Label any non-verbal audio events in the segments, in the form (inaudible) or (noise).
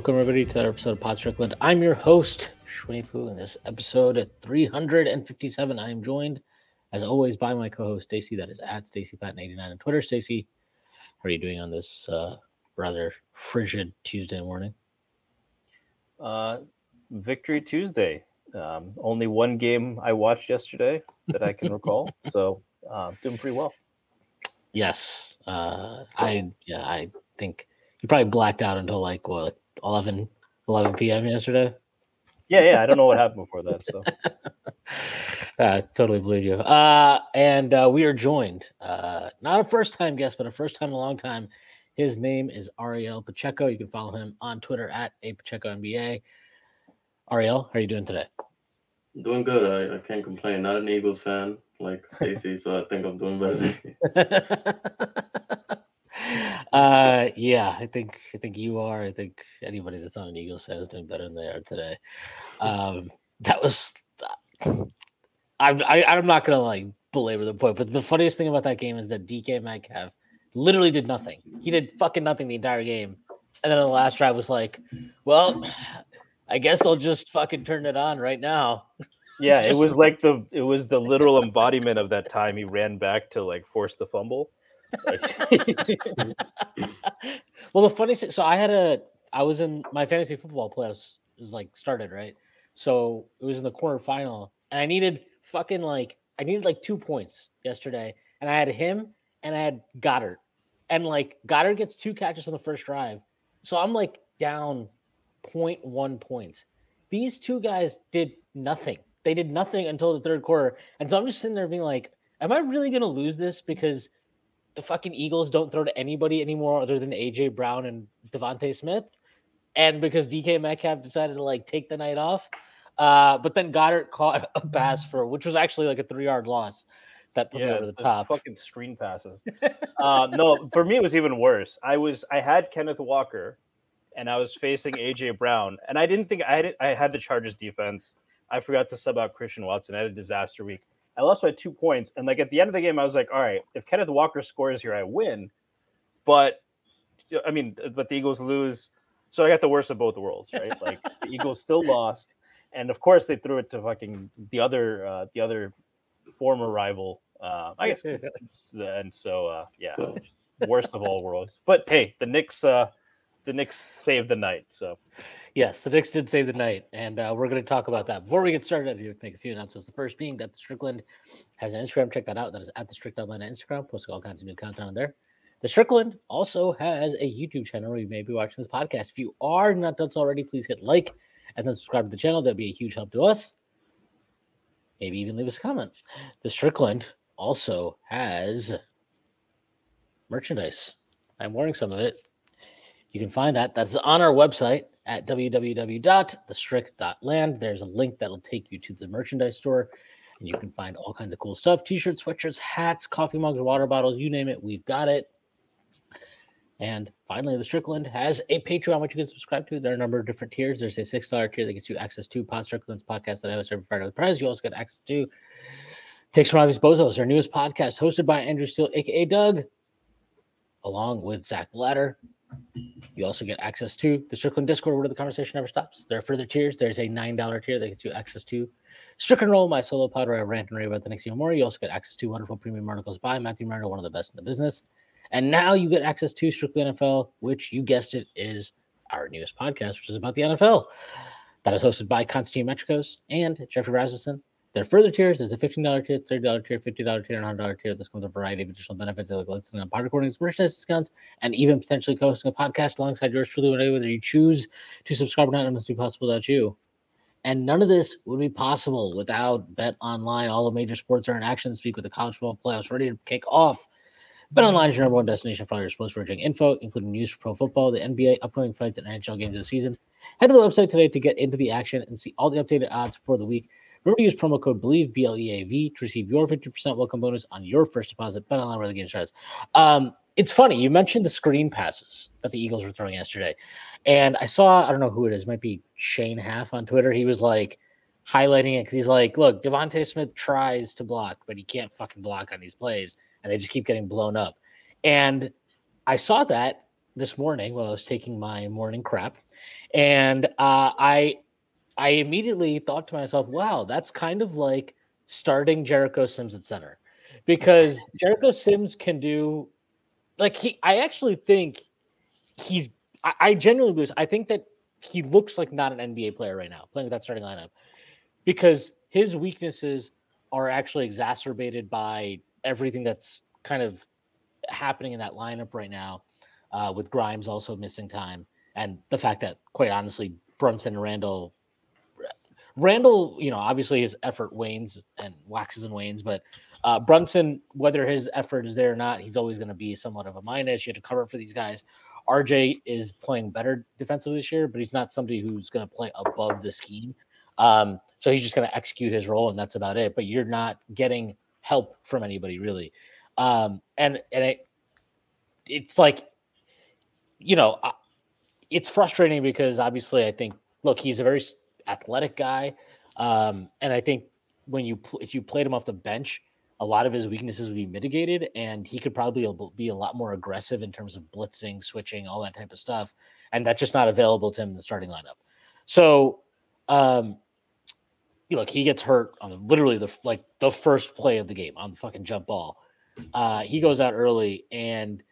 welcome everybody to another episode of Pod Strickland. I'm your host, Shwayfu, in this episode at 357. I am joined, as always, by my co-host Stacy. That is at StacyPatton89 on Twitter. Stacy, how are you doing on this uh, rather frigid Tuesday morning? Uh, Victory Tuesday. Um, only one game I watched yesterday that I can recall, (laughs) so uh, doing pretty well. Yes, uh, I yeah, I think you probably blacked out until like what 11, 11 p.m. yesterday. Yeah, yeah. I don't know what happened before that. So (laughs) I totally believe you. Uh, and uh, we are joined, uh, not a first time guest, but a first time in a long time. His name is Ariel Pacheco. You can follow him on Twitter at a Pacheco NBA. Ariel, how are you doing today? Doing good. I, I can't complain. Not an Eagles fan like Stacy, so I think I'm doing better than (laughs) (laughs) uh yeah i think i think you are. I think anybody that's not an eagles fan is doing better than they are today. Um that was i'm I, i'm not gonna like belabor the point but the funniest thing about that game is that dk metcalf literally did nothing. He did fucking nothing the entire game and then on the last drive was like well i guess i'll just fucking turn it on right now. Yeah it (laughs) was like the it was the literal embodiment of that time he ran back to like force the fumble (laughs) well, the funny so I had a, I was in my fantasy football playoffs was like started right, so it was in the quarterfinal, and I needed fucking like I needed like two points yesterday, and I had him and I had Goedert, and like Goedert gets two catches on the first drive, so I'm like down 0.1 points. These two guys did nothing. They did nothing until the third quarter, and so I'm just sitting there being like, "Am I really gonna lose this?" Because the fucking Eagles don't throw to anybody anymore other than AJ Brown and DeVonta Smith, and because DK Metcalf decided to like take the night off. Uh, but then Goedert (laughs) caught a pass for which was actually like a three yard loss that put yeah, me over the, the top. Fucking screen passes. (laughs) uh, no, for me it was even worse. I was I had Kenneth Walker, and I was facing AJ Brown, and I didn't think I had I had the Chargers defense. I forgot to sub out Christian Watson. I had a disaster week. I lost by two points. And like at the end of the game, I was like, all right, if Kenneth Walker scores here, I win. But I mean, but the Eagles lose. So I got the worst of both worlds, right? (laughs) Like the Eagles still lost. And of course they threw it to fucking the other uh the other former rival. Uh I guess (laughs) and so uh yeah, worst of all worlds. But hey, the Knicks uh the Knicks saved the night. So Yes, the Knicks did save the night, and uh, we're going to talk about that. Before we get started, I do make a few announcements. The first being that the Strickland has an Instagram. Check that out. That is at the Strickland on Instagram. Posting all kinds of new content on there. The Strickland also has a YouTube channel where you may be watching this podcast. If you are not done so already, please hit like and then subscribe to the channel. That'd be a huge help to us. Maybe even leave us a comment. The Strickland also has merchandise. I'm wearing some of it. You can find that. That's on our website at www.thestrict.land. There's a link that'll take you to the merchandise store, and you can find all kinds of cool stuff t-shirts, sweatshirts, hats, coffee mugs, water bottles, you name it, we've got it. And finally, the Strickland has a Patreon, which you can subscribe to. There are a number of different tiers. There's a $6 tier that gets you access to Pod Strickland's podcast that I host every Friday with Prize. You also get access to Takes from Obvious Bozos, our newest podcast, hosted by Andrew Steele, aka Doug, along with Zach Blatter. You also get access to the Strickland Discord where the conversation never stops. There are further tiers. There's a $9 tier that gets you access to Strickland Roll, my solo pod where I rant and rave about the next year more. You also get access to wonderful premium articles by Matthew Murdo, one of the best in the business. And now you get access to Strictly NFL, which you guessed it is our newest podcast, which is about the NFL. That is hosted by Constantine Metricos and Jeffrey Rasmussen. There are further tiers. There's a $15 tier, $30 tier, $50 tier, and $100 tier. This comes with a variety of additional benefits like listening on pod recordings, merchandise discounts, and even potentially hosting a podcast alongside yours truly, whether you choose to subscribe or not. It must be possible without you. And none of this would be possible without Bet Online. All the major sports are in action this week with the college football playoffs ready to kick off. BetOnline is your number one destination for all your sports wagering info, including news for pro football, the NBA, upcoming fights, and NHL games this season. Head to the website today to get into the action and see all the updated odds for the week. Remember to use promo code BLEAV, B L E A V, to receive your 50% welcome bonus on your first deposit. BetOnline, where the game starts. Um, it's funny, you mentioned the screen passes that the Eagles were throwing yesterday. And I saw, I don't know who it is, might be Shane Half on Twitter. He was like highlighting it because he's like, look, DeVonta Smith tries to block, but he can't fucking block on these plays. And they just keep getting blown up. And I saw that this morning while I was taking my morning crap. And uh, I I immediately thought to myself, wow, that's kind of like starting Jericho Sims at center. Because (laughs) Jericho Sims can do like he I actually think he's I, I genuinely lose. I think that he looks like not an NBA player right now, playing with that starting lineup. Because his weaknesses are actually exacerbated by everything that's kind of happening in that lineup right now, uh, with Grimes also missing time, and the fact that, quite honestly, Brunson and Randle, Randle, you know, obviously his effort wanes and waxes and wanes, but uh, Brunson, whether his effort is there or not, he's always going to be somewhat of a minus. You have to cover for these guys. RJ is playing better defensively this year, but he's not somebody who's going to play above the scheme. Um, so he's just going to execute his role, and that's about it. But you're not getting help from anybody really. Um, and and it, it's like, you know, it's frustrating because obviously I think look he's a very athletic guy, um, and I think when you if you played him off the bench, a lot of his weaknesses would be mitigated, and he could probably be a lot more aggressive in terms of blitzing, switching, all that type of stuff, and that's just not available to him in the starting lineup. So, um, look, he gets hurt on literally the like the first play of the game on the fucking jump ball. Uh, he goes out early, and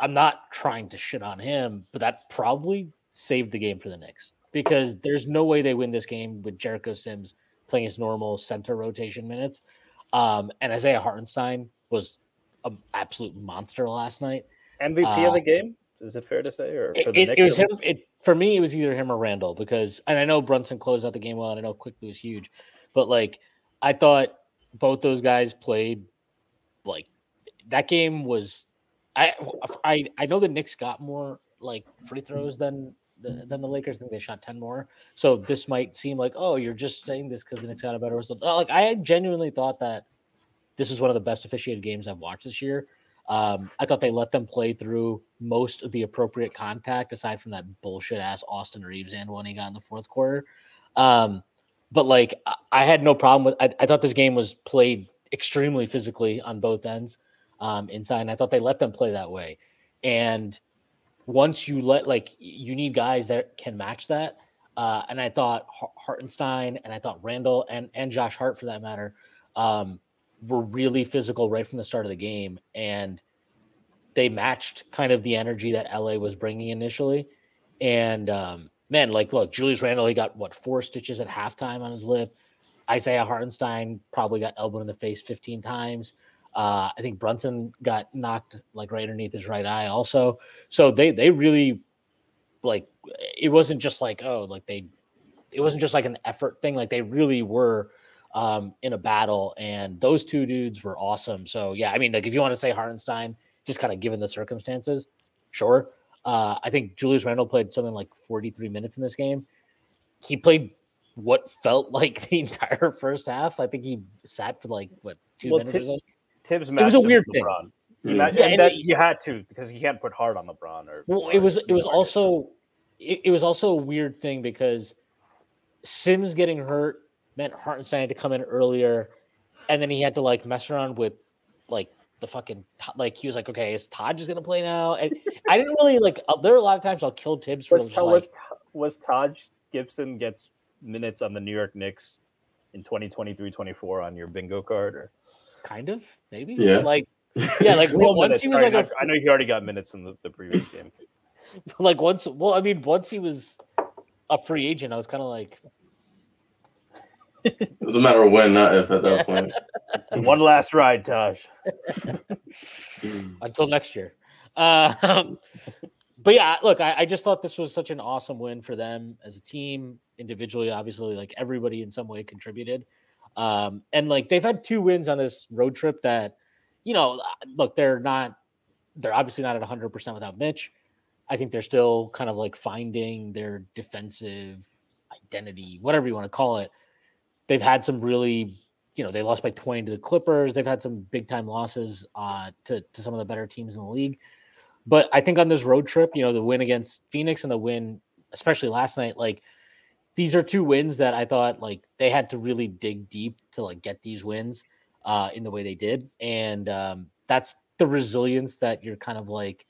I'm not trying to shit on him, but that probably saved the game for the Knicks because there's no way they win this game with Jericho Sims playing his normal center rotation minutes. Um, and Isaiah Hartenstein was an absolute monster last night. MVP uh, of the game? Is it fair to say? Or it, it, it was him. It, for me, it was either him or Randle because, and I know Brunson closed out the game well, and I know Quickley was huge, but like I thought both those guys played like that game was. I I I know the Knicks got more like free throws than than the Lakers. I think they shot ten more. So this might seem like oh you're just saying this because the Knicks got a better result. Like I genuinely thought that this is one of the best officiated games I've watched this year. Um, I thought they let them play through most of the appropriate contact, aside from that bullshit ass Austin Reaves and one he got in the fourth quarter. Um, but like, I had no problem with. I, I, thought this game was played extremely physically on both ends um, inside, and I thought they let them play that way. And once you let like, you need guys that can match that. Uh, and I thought Hartenstein and I thought Randle and and Josh Hart for that matter um, were really physical right from the start of the game, and they matched kind of the energy that LA was bringing initially. And um, man, like, look, Julius Randle he got what four stitches at halftime on his lip. Isaiah Hartenstein probably got elbowed in the face 15 times. Uh, I think Brunson got knocked like right underneath his right eye also. So they they really like it wasn't just like oh like they it wasn't just like an effort thing like they really were um, in a battle, and those two dudes were awesome. So yeah, I mean, like if you want to say Hartenstein, just kind of given the circumstances, sure. Uh, I think Julius Randle played something like 43 minutes in this game. He played what felt (laughs) like the entire first half. I think he sat for like what two well, minutes. T- Thibs it was a weird thing. You, yeah, and that, you had to because you can't put Hart on LeBron. Or well, it was it was also it, it was also a weird thing because Sims getting hurt meant Hartenstein had to come in earlier, and then he had to like mess around with like the fucking like he was like, okay, is Taj just gonna play now? And I didn't really like. Uh, there are a lot of times I'll kill Thibs for was, was, like, was Taj Gibson gets minutes on the New York Knicks in 2023-24 on your bingo card or kind of maybe yeah like (laughs) yeah like well, once he was like a, I know he already got minutes in the, the previous game (laughs) like once well I mean once he was a free agent I was kind of like it was a matter of when, not if, at that point. (laughs) One last ride, Taj. Until next year. Uh, but yeah, look, I, I, just thought this was such an awesome win for them as a team, individually. Obviously, like everybody in some way contributed. Um, and like they've had two wins on this road trip that, you know, look, they're not they're obviously not at 100% without Mitch. I think they're still kind of like finding their defensive identity, whatever you want to call it. They've had some really, you know, they lost by 20 to the Clippers. They've had some big time losses uh, to, to some of the better teams in the league. But I think on this road trip, you know, the win against Phoenix and the win, especially last night, like these are two wins that I thought like they had to really dig deep to like get these wins uh, in the way they did. And um, that's the resilience that you're kind of like,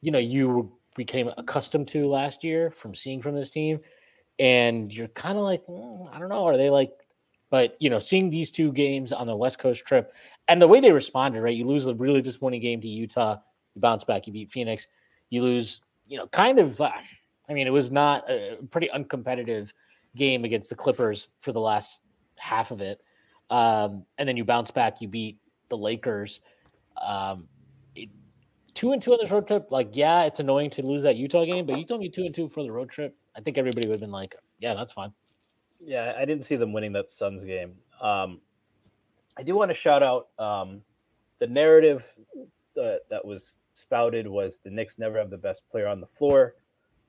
you know, you became accustomed to last year from seeing from this team. And you're kind of like, mm, I don't know, are they like, but you know, seeing these two games on the West Coast trip and the way they responded, right? You lose a really disappointing game to Utah, you bounce back, you beat Phoenix, you lose, you know, kind of. Uh, I mean, it was not a pretty uncompetitive game against the Clippers for the last half of it, um, and then you bounce back, you beat the Lakers. Um, it, two and two on this road trip, like yeah, it's annoying to lose that Utah game, but you told me two and two for the road trip. I think everybody would have been like, yeah, that's fine. Yeah, I didn't see them winning that Suns game. Um, I do want to shout out um, the narrative that, that was spouted was the Knicks never have the best player on the floor.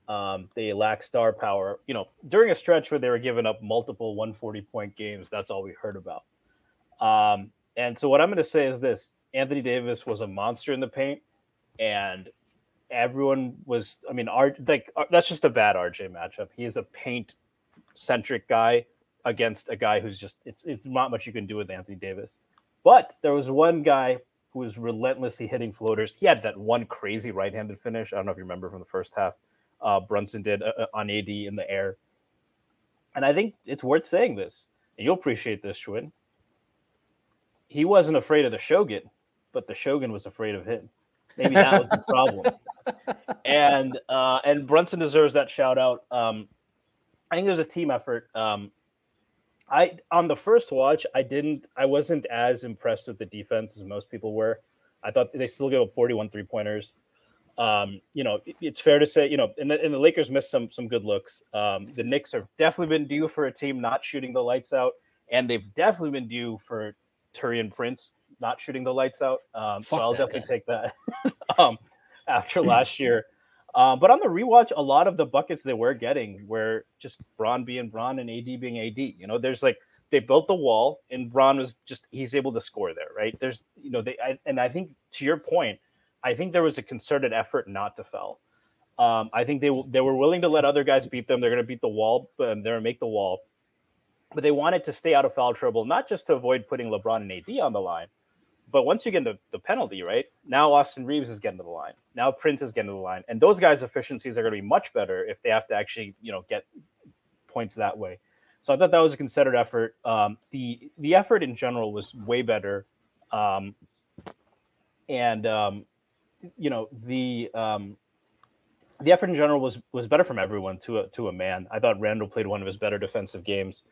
Um, they lack star power. You know, during a stretch where they were giving up multiple 140 point games, that's all we heard about. Um, and so what I'm going to say is this: Anthony Davis was a monster in the paint, and everyone was. I mean, art like that's just a bad RJ matchup. He is a paint centric guy against a guy who's just it's it's not much you can do with Anthony Davis. But there was one guy who was relentlessly hitting floaters. He had that one crazy right-handed finish. I don't know if you remember from the first half. Uh, Brunson did uh, uh on AD in the air, and I think it's worth saying this, and you'll appreciate this, Shwin. He wasn't afraid of the Shogun, but the Shogun was afraid of him. Maybe that was the problem. (laughs) and uh, and Brunson deserves that shout out. Um, I think it was a team effort. Um, I on the first watch, I didn't, I wasn't as impressed with the defense as most people were. I thought they still gave up 41 three pointers. Um, you know, it's fair to say, you know, and the, and the Lakers missed some some good looks. Um, the Knicks have definitely been due for a team not shooting the lights out, and they've definitely been due for Taurean Prince not shooting the lights out. Um, so I'll definitely guy. take that (laughs) um, after (laughs) last year. Um, but on the rewatch, a lot of the buckets they were getting were just Bron being Bron and AD being AD. You know, there's like they built the wall, and Bron was just he's able to score there, right? There's you know they I, and I think to your point, I think there was a concerted effort not to foul. Um, I think they they were willing to let other guys beat them. They're going to beat the wall, but they're going to make the wall. But they wanted to stay out of foul trouble, not just to avoid putting LeBron and AD on the line, but once you get into the penalty, right now, Austin Reaves is getting to the line. Now Prince is getting to the line, and those guys' efficiencies are going to be much better if they have to actually, you know, get points that way. So I thought that was a considered effort. Um, the the effort in general was way better, um, and um, you know the um, the effort in general was was better from everyone to a to a man. I thought Randle played one of his better defensive games.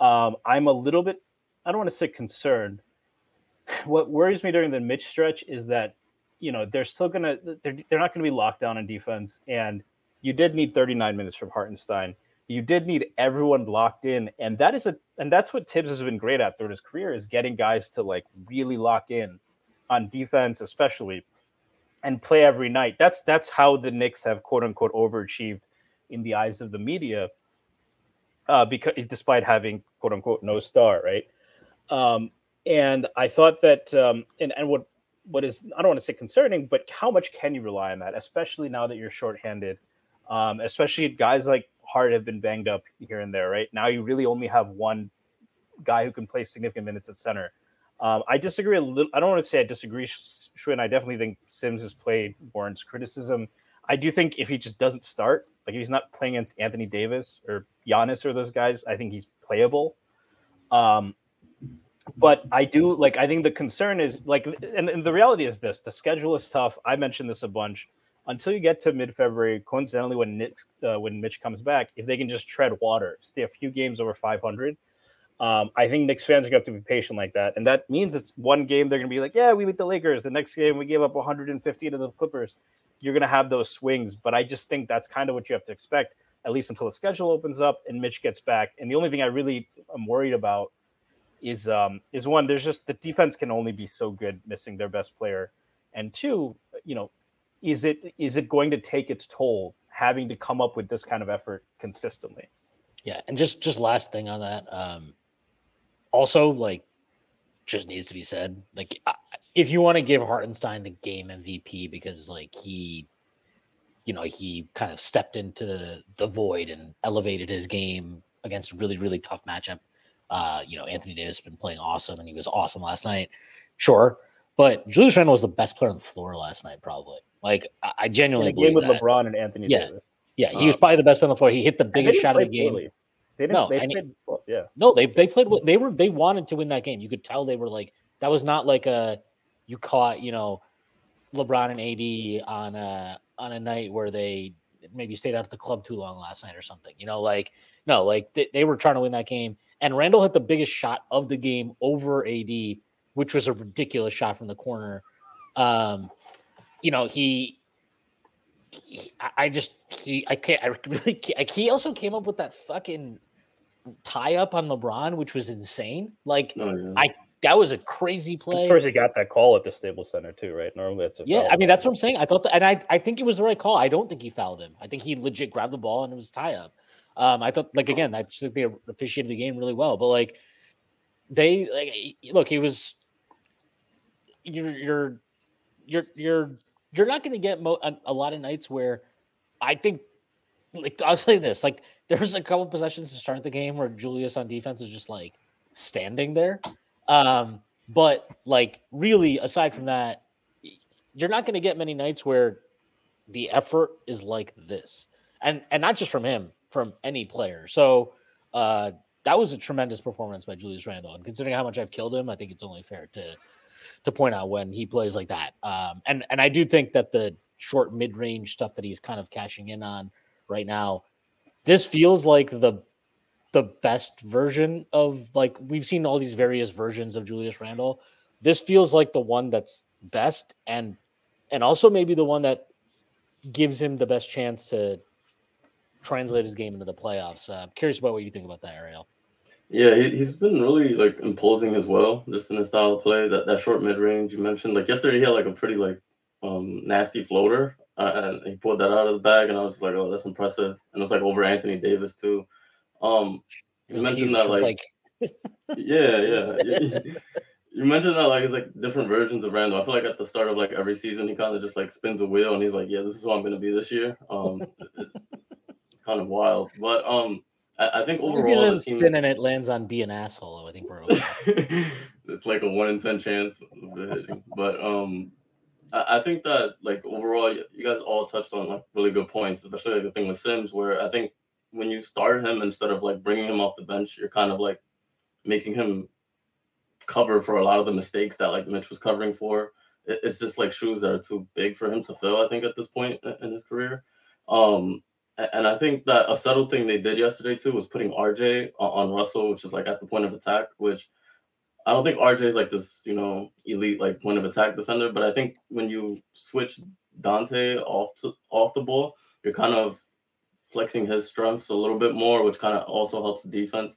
Um, I'm a little bit I don't want to say concerned. What worries me during the Mitch stretch is that you know they're still gonna they're they're not gonna be locked down on defense, and you did need 39 minutes from Hartenstein. You did need everyone locked in, and that is a and that's what Thibs has been great at throughout his career is getting guys to like really lock in on defense, especially and play every night. That's that's how the Knicks have quote unquote overachieved in the eyes of the media, uh, because despite having quote unquote no star, right? Um, and I thought that, um, and and what what is I don't want to say concerning, but how much can you rely on that, especially now that you're shorthanded, um, especially guys like Hart have been banged up here and there, right? Now you really only have one guy who can play significant minutes at center. Um, I disagree a little. I don't want to say I disagree, Shwin. I definitely think Sims' has played Warren's criticism. I do think if he just doesn't start, like if he's not playing against Anthony Davis or Giannis or those guys, I think he's playable. Um, but I do like. I think the concern is like, and, and the reality is this: the schedule is tough. I mentioned this a bunch. Until you get to mid-February, coincidentally, when Nick, uh, when Mitch comes back, if they can just tread water, stay a few games over 500, um, I think Knicks fans are going to have to be patient like that, and that means it's one game they're going to be like, "Yeah, we beat the Lakers." The next game we gave up 150 to the Clippers. You're going to have those swings, but I just think that's kind of what you have to expect, at least until the schedule opens up and Mitch gets back. And the only thing I really am worried about is um, is one, there's just the defense can only be so good missing their best player, and two, you know, is it is it going to take its toll having to come up with this kind of effort consistently? Yeah, and just just last thing on that. Um, also, like, just needs to be said. Like, if you want to give Hartenstein the game MVP because like he, you know, he kind of stepped into the void and elevated his game against a really really tough matchup. Uh, you know, Anthony Davis has been playing awesome, and he was awesome last night. Sure, but Julius Randle was the best player on the floor last night, probably. Like, I, I genuinely In a game with that. LeBron and Anthony Yeah. Davis. Yeah, he was Um, probably the best player on the floor. He hit the biggest shot of the game. poorly. They didn't. No, they played, yeah. No, they they played. They were they wanted to win that game. You could tell they were like that was not like a you caught you know LeBron and AD on a on a night where they maybe stayed out at the club too long last night or something. You know, like no, like they, they were trying to win that game. And Randle hit the biggest shot of the game over AD, which was a ridiculous shot from the corner. Um, you know, he, he I- I just he I can't I really can't, like, he also came up with that fucking tie up on LeBron, which was insane. Like Oh, yeah. I- that was a crazy I'm play. surprised he got that call at the Staples Center too, right? Normally that's a Yeah, foul. I mean that's what I'm saying. I thought that, and I I think it was the right call. I don't think he fouled him. I think he legit grabbed the ball and it was tie up. Um, I thought like again, I just think they officiated the game really well. But like they like look, he was you're you're you're you're you're not going to get mo- a, a lot of nights where I think like I'll say this like there was a couple possessions to start the game where Julius on defense was just like standing there. Um, but like really aside from that, you're not going to get many nights where the effort is like this, and and not just from him, from any player. So uh, that was a tremendous performance by Julius Randle, and considering how much I've killed him, I think it's only fair to to point out when he plays like that. Um, and and I do think that the short mid range stuff that he's kind of cashing in on right now, this feels like the the best version of like we've seen all these various versions of Julius Randle. This feels like the one that's best and and also maybe the one that gives him the best chance to translate his game into the playoffs. Uh, curious about what you think about that, Ariel. Yeah, he, he's been really like imposing as well, just in his style of play. That that short mid range you mentioned, like yesterday, he had like a pretty like um nasty floater, uh, and he pulled that out of the bag, and I was like, oh, that's impressive. And it was like over Anthony Davis too. Um, You mentioned that, was like- (laughs) yeah, yeah. You- You mentioned that like it's like different versions of Randle. I feel like at the start of like every season, he kind of just like spins a wheel, and he's like, yeah, this is who I'm gonna be this year. Um, it's, it's, it's kind of wild, but um, I, I think As long as overall the team. spin and it lands on be an asshole. I think we're okay. (laughs) it's like a one in ten chance of it hitting. But um, I, I think that like overall, you guys all touched on like really good points, especially like the thing with Sims, where I think when you start him instead of like bringing him off the bench, you're kind of like making him cover for a lot of the mistakes that like Mitch was covering for. It, it's just like shoes that are too big for him to fill. I think at this point in- his career. Um, and I think that a subtle thing they did yesterday too was putting RJ on Russell, which is like at the point of attack, which I don't think RJ is like this, you know, elite like point of attack defender. But I think when you switch Donte off to off the ball, you're kind of flexing his strengths a little bit more, which kind of also helps defense.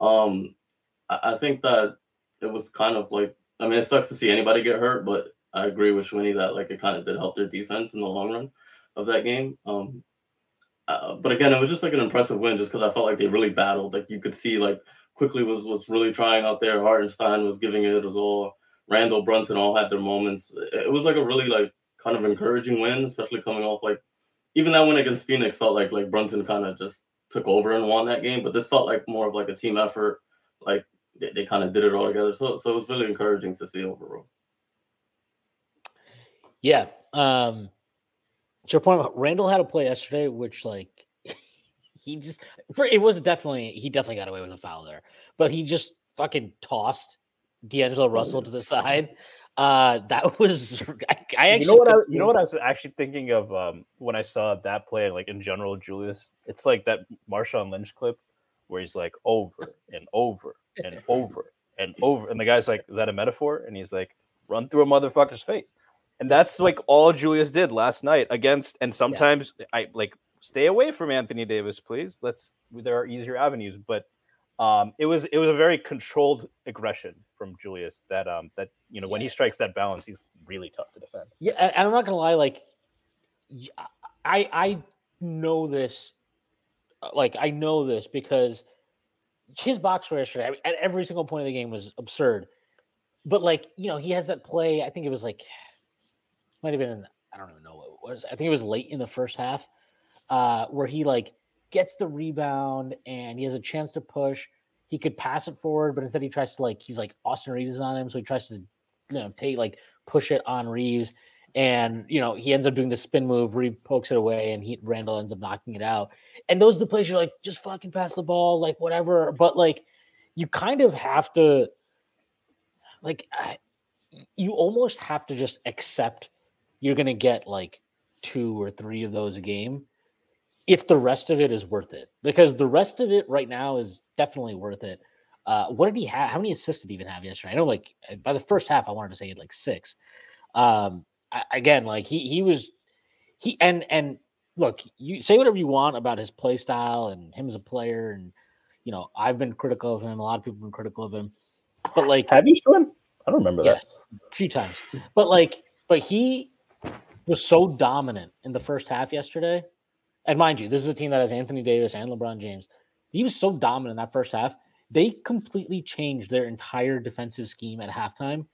Um, I, I think that it was kind of like I mean, it sucks to see anybody get hurt, but I agree with Schwinny that like it kind of did help their defense in the long run of that game. Um, uh, but again, it was just like an impressive win, just because I felt like they really battled. Like you could see, like Quickley was was really trying out there. Hartenstein was giving it his all. Randle Brunson all had their moments. It, was like a really like kind of encouraging win, especially coming off like even that win against Phoenix felt like like Brunson kind of just took over and won that game. But this felt like more of like a team effort. Like they, they kind of did it all together. So so it was really encouraging to see overall. Yeah. Um to your point, Randle had a play yesterday, which like (laughs) he just for it was definitely he definitely got away with a foul there, but he just fucking tossed D'Angelo Russell to the side. Uh that (laughs) was I, I actually you know what I, you know what I was actually thinking of um, when I saw that play, like in general, Julius. It's like that Marshawn Lynch clip where he's like over and over and over and over, and the guy's like, "Is that a metaphor?" And he's like, "Run through a motherfucker's face," and that's like all Julius did last night against. And sometimes I like stay away from Anthony Davis, please. Let's there are easier avenues, but um, it was it was a very controlled aggression from Julius that um that you know when he strikes that balance, he's really tough to defend. Yeah, and I'm not gonna lie, like I I know this, uh, like I know this because his box score yesterday at every single point of the game was absurd. But like you know, he has that play. I think it was like might have been I don't even know what it was. I think it was late in the first half, uh, where he like gets the rebound and he has a chance to push. He could pass it forward, but instead he tries to like he's like Austin Reaves is on him, so he tries to you know take like push it on Reaves, and you know he ends up doing the spin move. Reaves pokes it away, and he Randle ends up knocking it out. And those are the plays you're like, just fucking pass the ball, like whatever. But like, you kind of have to, like, I, you almost have to just accept you're going to get like two or three of those a game if the rest of it is worth it because the rest of it right now is definitely worth it. Uh, what did he have how many assists did he even have yesterday? I know like by the first half i wanted to say he had like six. Um I, again like he he was he and and look you say whatever you want about his play style and him as a player and you know i've been critical of him a lot of people have been critical of him but like have you Sean? i don't remember yes, that a few times. But like but he was so dominant in the first half yesterday. And mind you, this is a team that has Anthony Davis and LeBron James. He was so dominant in that first half. They completely changed their entire defensive scheme at halftime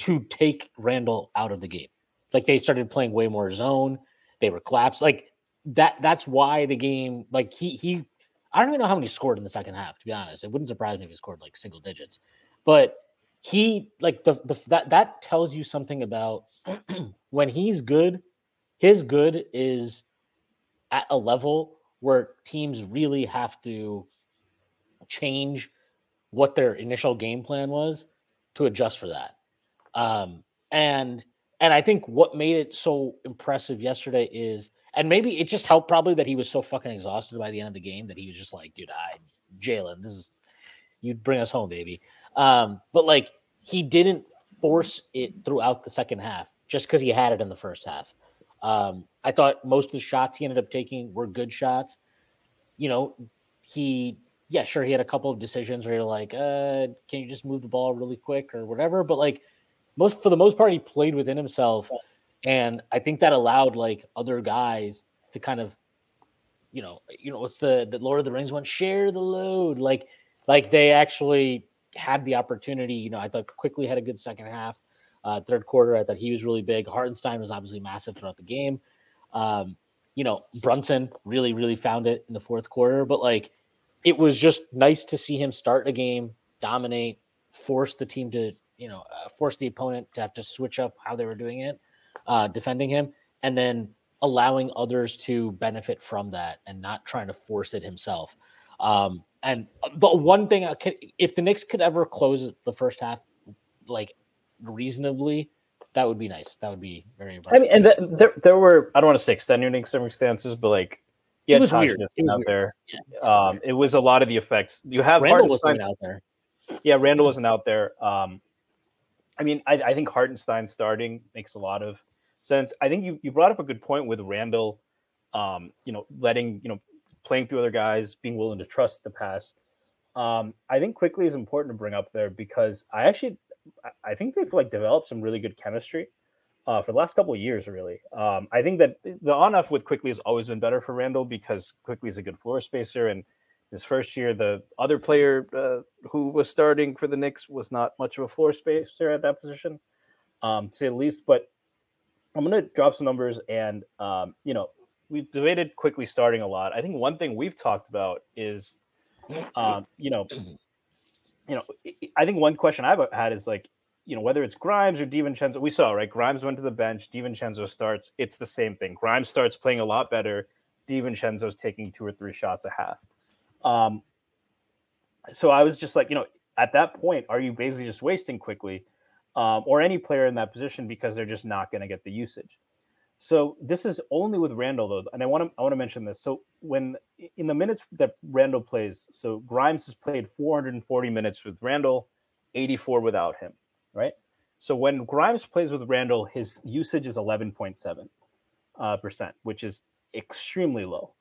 to take Randle out of the game. Like they started playing way more zone. They were collapsed. Like that. That's why the game. Like he he. I don't even know how many scored in the second half. To be honest, it wouldn't surprise me if he scored like single digits. But he like the, the that that tells you something about (clears throat) when he's good his good is at a level where teams really have to change what their initial game plan was to adjust for that. Um and and i think what made it so impressive yesterday is and maybe it just helped probably that he was so fucking exhausted by the end of the game that he was just like dude i jalen this is you bring us home baby. Um, but like he didn't force it throughout the second half just because he had it in the first half. Um, I thought most of the shots he ended up taking were good shots. You know, he yeah, sure he had a couple of decisions where you're like, uh, can you just move the ball really quick or whatever? But like most for the most part, he played within himself. And I think that allowed like other guys to kind of, you know, you know, what's the the Lord of the Rings one? Share the load. Like, like they actually had the opportunity. You know, I thought Quickley had a good second half. Uh, third quarter, I thought he was really big. Hartenstein was obviously massive throughout the game. Um, you know, Brunson really, really found it in the fourth quarter. But like, it was just nice to see him start a game, dominate, force the team to, you know, uh, force the opponent to have to switch up how they were doing it, uh, defending him, and then allowing others to benefit from that and not trying to force it himself. Um, and the one thing I could, if the Knicks could ever close the first half like reasonably, that would be nice. That would be very impressive. I mean, and the, there there were I don't want to say extenuating circumstances, but like yeah, it was weird. It was out weird. there. Yeah. Um, it was a lot of the effects. You have Randle wasn't out there. Yeah, Randle wasn't out there. Um, I mean, I, I think Hartenstein starting makes a lot of sense. I think you, you brought up a good point with Randle. Um, you know, letting you know playing through other guys, being willing to trust the pass. Um, I think Quickley is important to bring up there because I actually I think they've like developed some really good chemistry uh, for the last couple of years. Really, um, I think that the on off with Quickley has always been better for Randle because Quickley is a good floor spacer, and his first year, the other player uh, who was starting for the Knicks was not much of a floor spacer at that position, um, to say the least. But I'm going to drop some numbers, and um, you know, we've debated Quickley starting a lot. I think one thing we've talked about is, um, you know, you know, I think one question I've had is like, you know, whether it's Grimes or DiVincenzo, we saw right. Grimes went to the bench, DiVincenzo starts. It's the same thing. Grimes starts playing a lot better. DiVincenzo's taking two or three shots a half. Um, so I was just like, you know, at that point, are you basically just wasting Quickley um, or any player in that position because they're just not going to get the usage? So this is only with Randle though, and I want to I want to mention this. So when in the minutes that Randle plays, so Grimes has played 440 minutes with Randle, 84 without him, right? So when Grimes plays with Randle, his usage is 11.7 uh, percent, which is extremely low.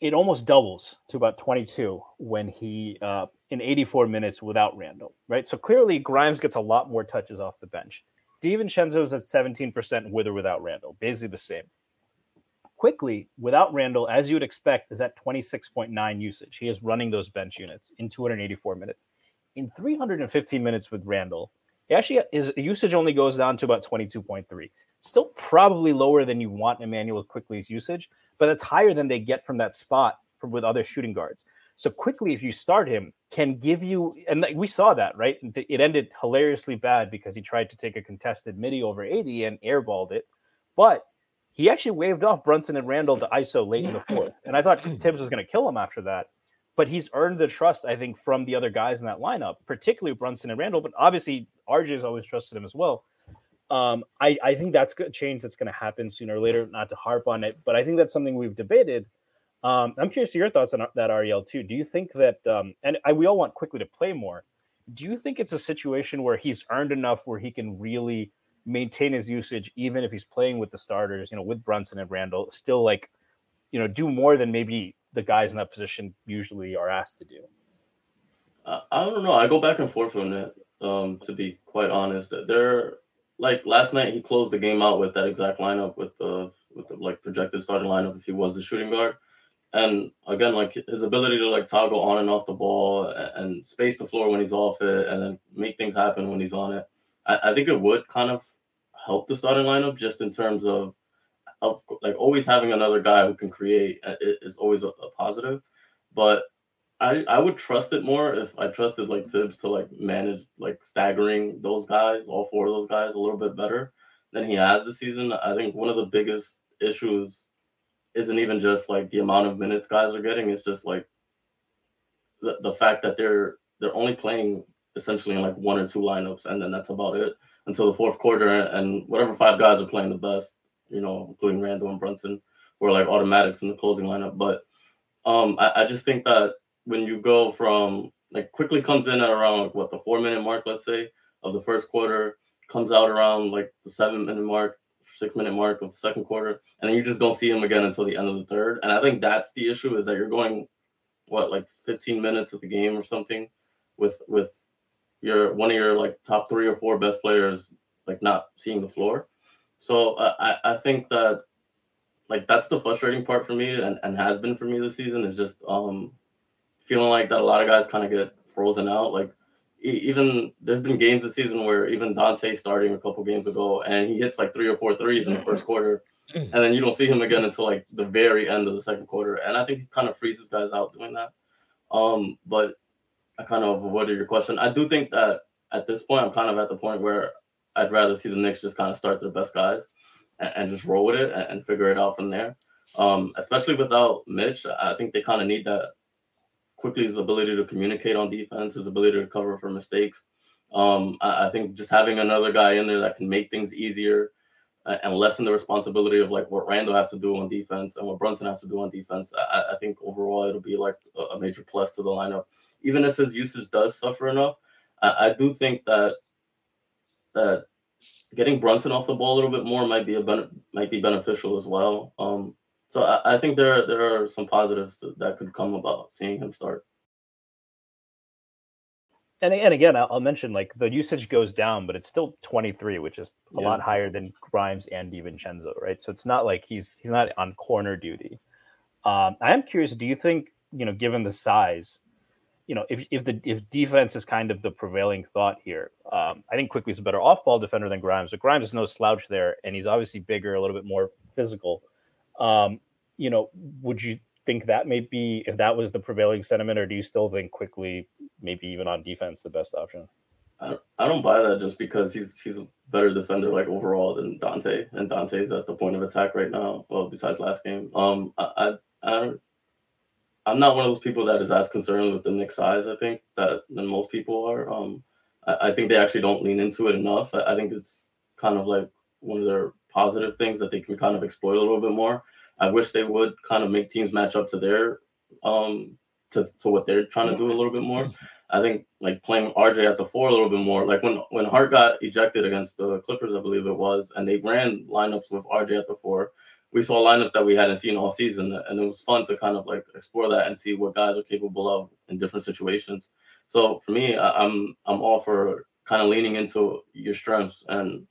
It almost doubles to about 22 when he uh, in 84 minutes without Randle, right? So clearly Grimes gets a lot more touches off the bench. DiVincenzo's at 17% with or without Randle, basically the same. Quickley, without Randle, as you would expect, is at 26.9 usage. He is running those bench units in 284 minutes. In 315 minutes with Randle, he actually his usage only goes down to about 22.3. Still probably lower than you want Immanuel Quickley's usage, but that's higher than they get from that spot from with other shooting guards. So Quickley, if you start him, can give you, and we saw that, right? It ended hilariously bad because he tried to take a contested midi over 80 and airballed it. But he actually waved off Brunson and Randle to ISO late in the fourth. And I thought (clears throat) Thibs was going to kill him after that. But he's earned the trust, I think, from the other guys in that lineup, particularly Brunson and Randle. But obviously, RJ has always trusted him as well. Um, I, I think that's a change that's going to happen sooner or later, not to harp on it, but I think that's something we've debated um, I'm curious to your thoughts on that, Ariel, too. Do you think that, um, and I, we all want Quickley to play more. Do you think it's a situation where he's earned enough where he can really maintain his usage, even if he's playing with the starters, you know, with Brunson and Randle, still like, you know, do more than maybe the guys in that position usually are asked to do? Uh, I don't know. I go back and forth on it, um, to be quite honest. There, like last night, he closed the game out with that exact lineup with the with the like projected starting lineup if he was the shooting guard and again, like his ability to like toggle on and off the ball and space the floor when he's off it, and then make things happen when he's on it. I, I think it would kind of help the starting lineup just in terms of of like always having another guy who can create is always a, a positive. But I I would trust it more if I trusted like Thibs to like manage like staggering those guys, all four of those guys, a little bit better than he has this season. I think one of the biggest issues isn't even just like the amount of minutes guys are getting. It's just like the, the fact that they're they're only playing essentially in like one or two lineups, and then that's about it until the fourth quarter. And whatever five guys are playing the best, you know, including Randle and Brunson, were like automatics in the closing lineup. But um, I, I just think that when you go from like Quickley comes in at around what the four minute mark, let's say, of the first quarter, comes out around like the seven minute mark, six minute mark of the second quarter, and then you just don't see him again until the end of the third. And I think that's the issue is that you're going what like 15 minutes of the game or something with with your one of your like top three or four best players like not seeing the floor. So uh, I I think that like that's the frustrating part for me and, and has been for me this season is just um feeling like that a lot of guys kind of get frozen out like even there's been games this season where even Donte starting a couple games ago and he hits like three or four threes in the first quarter, and then you don't see him again until like the very end of the second quarter. And I think he kind of freezes guys out doing that. Um, but I kind of avoided your question. I do think that at this point, I'm kind of at the point where I'd rather see the Knicks just kind of start their best guys and, and just roll with it and, and, figure it out from there. Um, especially without Mitch, I think they kind of need that Quickley his ability to communicate on defense, his ability to cover for mistakes. Um, I, I, think just having another guy in there that can make things easier and lessen the responsibility of like what Randle has to do on defense and what Brunson has to do on defense. I, I think overall it'll be like a, a, major plus to the lineup. Even if his usage does suffer enough, I, I do think that that getting Brunson off the ball a little bit more might be a ben- might be beneficial as well. Um, so I, I think there there are some positives that could come about seeing him start. And, and again, I'll mention like the usage goes down, but it's still 23, which is a yeah. lot higher than Grimes and DiVincenzo, right? So it's not like he's he's not on corner duty. Um, I am curious. Do you think you know, given the size, you know, if if the if defense is kind of the prevailing thought here, um, I think Quickley's a better off ball defender than Grimes. But Grimes is no slouch there, and he's obviously bigger, a little bit more physical. Um, you know, would you think that may be if that was the prevailing sentiment, or do you still think Quickley, maybe even on defense, the best option? I, I don't buy that just because he's he's a better defender like overall than Donte, and Donte's at the point of attack right now. Well, besides last game, um, I I, I. I'm not one of those people that is as concerned with the Knicks size. I think that than most people are. Um, I, I think they actually don't lean into it enough. I, I think it's kind of like one of their positive things that they can kind of exploit a little bit more. I wish they would kind of make teams match up to their um to, to what they're trying to do a little bit more. I think like playing RJ at the four a little bit more. Like when when Hart got ejected against the Clippers, I believe it was, and they ran lineups with RJ at the four. We saw lineups that we hadn't seen all season, and it was fun to kind of like explore that and see what guys are capable of in different situations. So for me, I, I'm I'm all for kind of leaning into your strengths and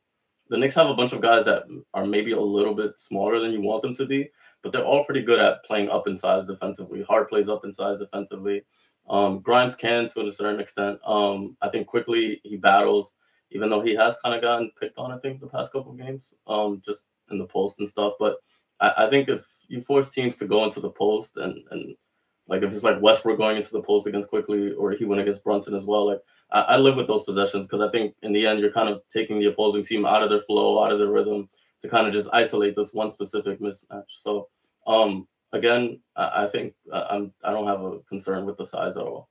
the Knicks have a bunch of guys that are maybe a little bit smaller than you want them to be, but they're all pretty good at playing up in size defensively. Hart plays up in size defensively. Um, Grimes can to a certain extent. Um, I think Quickley he battles, even though he has kind of gotten picked on. I think the past couple games, um, just in the post and stuff. But I, I think if you force teams to go into the post and and like if it's like Westbrook going into the post against Quickley or he went against Brunson as well, like I, I live with those possessions because I think in the end you're kind of taking the opposing team out of their flow, out of their rhythm to kind of just isolate this one specific mismatch. So um again, I, I think I'm I don't have a concern with the size at all.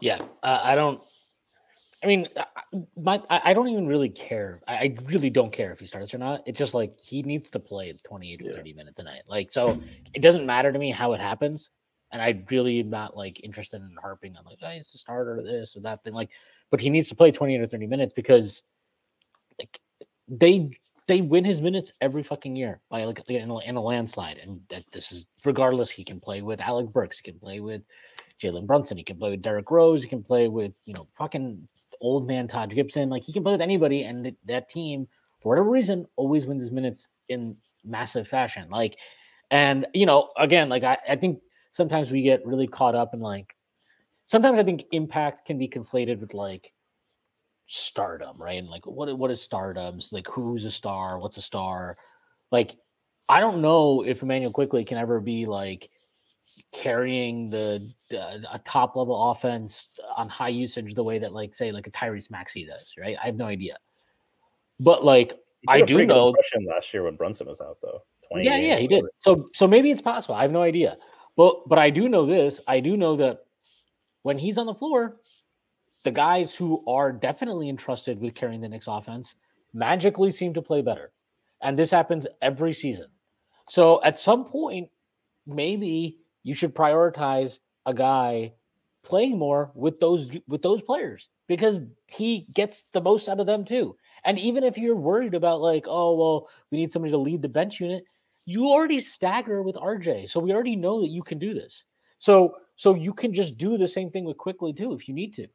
Yeah, uh, I don't. I mean, my I don't even really care. I, I, really don't care if he starts or not. It's just like he needs to play 28 or 30 minutes a night. Like, so it doesn't matter to me how it happens. And I really am not like interested in harping on like, oh, he's a starter, this or that thing. Like, but he needs to play 20 or 30 minutes because like they they win his minutes every fucking year by like in a, in a landslide. And that this is regardless. He can play with Alec Burks. He can play with Jalen Brunson. He can play with Derrick Rose. He can play with, you know, fucking old man Taj Gibson. Like he can play with anybody. And th- that team, for whatever reason, always wins his minutes in massive fashion. Like, and, you know, again, like I, I think sometimes we get really caught up in like, sometimes I think impact can be conflated with like stardom, right? And like, what, what is stardom? Like, who's a star? What's a star? Like, I don't know if Emmanuel Quickley can ever be like, carrying the uh, a top level offense on high usage the way that like say like a Tyrese Maxey does, right? I have no idea. But like I do know last year when Brunson was out though. Yeah, yeah, he did. So so maybe it's possible. I have no idea. But but I do know this. I do know that when he's on the floor, the guys who are definitely entrusted with carrying the Knicks offense magically seem to play better. And this happens every season. So at some point, maybe you should prioritize a guy playing more with those with those players because he gets the most out of them too. And even if you're worried about like, oh well, we need somebody to lead the bench unit, you already stagger with RJ. So we already know that you can do this. So so you can just do the same thing with Quickley too if you need to.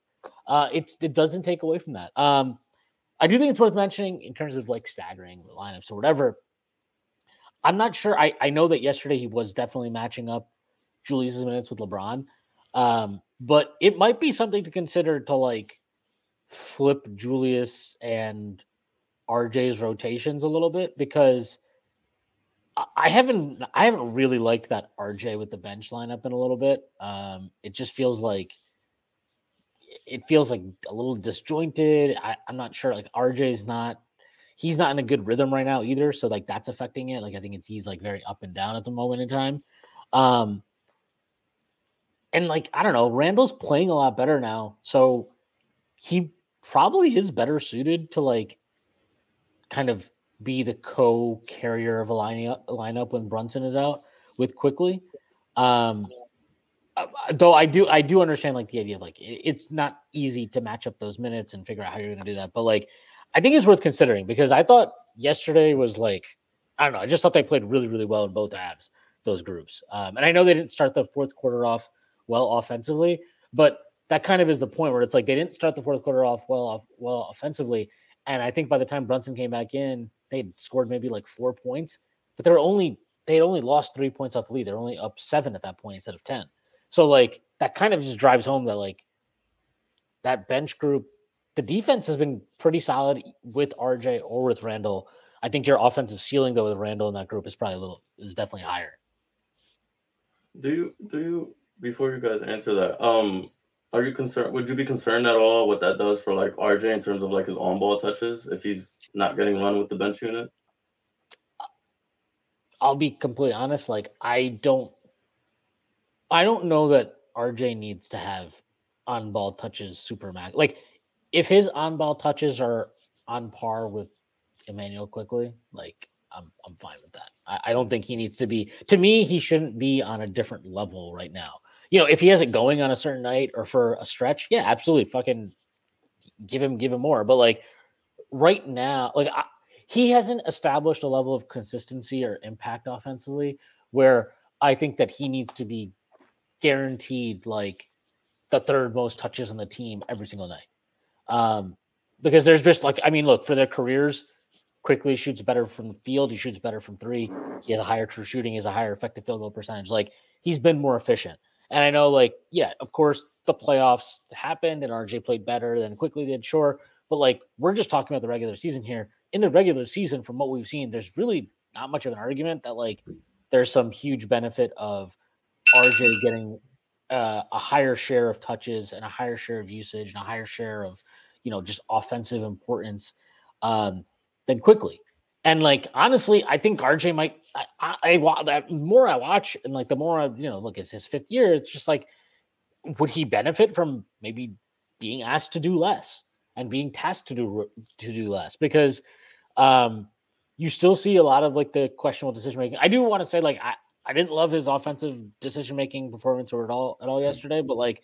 Uh it's it doesn't take away from that. Um I do think it's worth mentioning in terms of like staggering the lineups or whatever. I'm not sure. I, I know that yesterday he was definitely matching up Julius's minutes with LeBron. Um, but it might be something to consider to like flip Julius and RJ's rotations a little bit because I haven't I haven't really liked that RJ with the bench lineup in a little bit. Um, it just feels like it feels like a little disjointed. I, I'm not sure. Like RJ's not he's not in a good rhythm right now either. So like that's affecting it. Like I think it's he's like very up and down at the moment in time. Um, and like I don't know, Randle's playing a lot better now, so he probably is better suited to like kind of be the co-carrier of a lineup lineup when Brunson is out with Quickley. Um, uh, though I do I do understand like the idea of like it, it's not easy to match up those minutes and figure out how you're going to do that, but like I think it's worth considering because I thought yesterday was like I don't know I just thought they played really really well in both halves those groups, um, and I know they didn't start the fourth quarter off well offensively. But that kind of is the point where it's like they didn't start the fourth quarter off well off well offensively. And I think by the time Brunson came back in, they scored maybe like four points, but they were only they had only lost three points off the lead. They're only up seven at that point instead of ten. So like that kind of just drives home that like that bench group, the defense has been pretty solid with RJ or with Randle. I think your offensive ceiling though with Randle in that group is probably a little is definitely higher. Do you do you before you guys answer that, um, are you concerned? Would you be concerned at all what that does for like RJ in terms of like his on ball touches if he's not getting run with the bench unit? I'll be completely honest. Like I don't, I don't know that RJ needs to have on ball touches super max. Like if his on ball touches are on par with Emmanuel Quickley, like I'm I'm fine with that. I, I, don't think he needs to be. To me, he shouldn't be on a different level right now you know, if he has it going on a certain night or for a stretch, yeah, absolutely, fucking give him give him more. But like right now, like I, he hasn't established a level of consistency or impact offensively where I think that he needs to be guaranteed like the third most touches on the team every single night. Um, because there's just like I mean, look for their careers. Quickley shoots better from the field. He shoots better from three. He has a higher true shooting. He has a higher effective field goal percentage. Like he's been more efficient. And I know, like, yeah, of course, the playoffs happened and RJ played better than Quickley did, sure. But like, we're just talking about the regular season here. In the regular season, from what we've seen, there's really not much of an argument that like there's some huge benefit of RJ getting uh, a higher share of touches and a higher share of usage and a higher share of you know just offensive importance um, than Quickley. And like honestly, I think RJ might. I, I, I that more I watch and like the more I you know look, it's his fifth year. It's just like, would he benefit from maybe being asked to do less and being tasked to do to do less? Because um, you still see a lot of like the questionable decision making. I do want to say like I, I didn't love his offensive decision making performance or at all at all yesterday, but like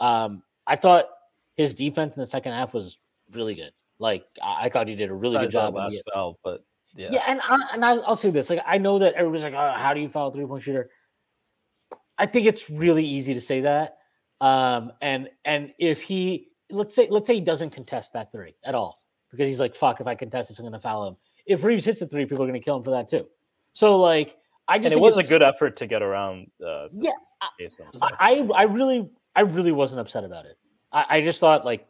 um, I thought his defense in the second half was really good. Like I, I thought he did a really good job. Last foul, but yeah, yeah, and I, and I, will say this: like I know that everybody's like, oh, "How do you foul a three point shooter?" I think it's really easy to say that. Um, and and if he let's say let's say he doesn't contest that three at all because he's like, "Fuck, if I contest this, I'm going to foul him." If Reaves hits the three, people are going to kill him for that too. So like, I just and it was a good effort to get around. Uh, yeah, I, I, I really I really wasn't upset about it. I, I just thought like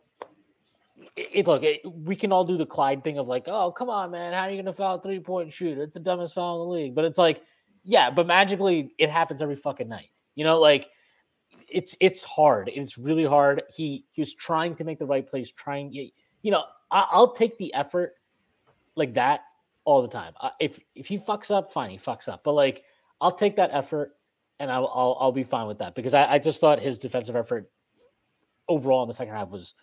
it, look, it, we can all do the Clyde thing of like, oh, come on, man, how are you going to foul a three point shoot? It's the dumbest foul in the league. But it's like, yeah, but magically it happens every fucking night. You know, like it's it's hard. It's really hard. He he was trying to make the right plays, trying. You know, I, will take the effort like that all the time. if if he fucks up, fine, he fucks up. But like, I'll take that effort, and I'll I'll, I'll be fine with that because I, I just thought his defensive effort overall in the second half was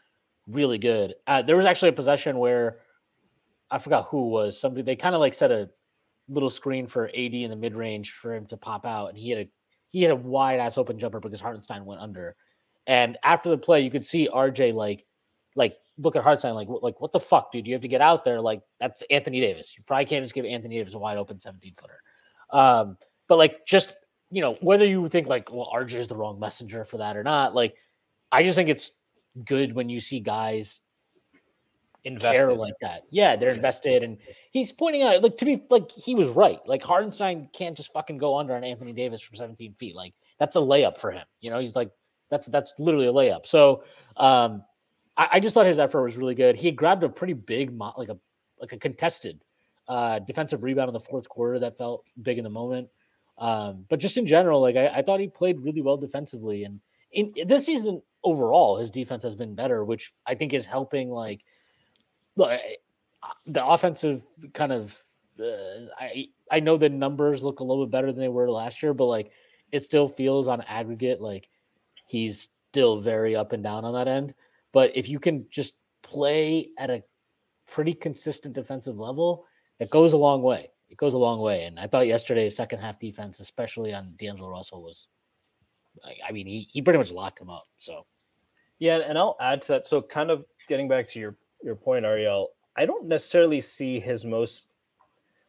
really good. Uh, there was actually a possession where I forgot who was somebody. They kind of like set a little screen for AD in the mid range for him to pop out, and he had a he had a wide ass open jumper because Hartenstein went under. And after the play, you could see RJ like like look at Hartenstein like like what the fuck, dude? You have to get out there. Like that's Anthony Davis. You probably can't just give Anthony Davis a wide open 17 footer. Um, but like just you know whether you think like well RJ is the wrong messenger for that or not, like I just think it's good when you see guys invested care like that. Yeah, they're invested, and he's pointing out like to be like he was right. Like Hartenstein can't just fucking go under on Anthony Davis from 17 feet. Like that's a layup for him. You know, he's like that's that's literally a layup. So um, I, I just thought his effort was really good. He grabbed a pretty big like a like a contested uh, defensive rebound in the fourth quarter that felt big in the moment. Um, but just in general, like I, I thought he played really well defensively, and in this season overall, his defense has been better, which I think is helping. Like, look, the offensive kind of. Uh, I I know the numbers look a little bit better than they were last year, but like it still feels on aggregate like he's still very up and down on that end. But if you can just play at a pretty consistent defensive level, it goes a long way. It goes a long way. And I thought yesterday, second half defense, especially on D'Angelo Russell, was I mean, he, he pretty much locked him up. So, yeah, and I'll add to that. So, kind of getting back to your your point, Ariel, I don't necessarily see his most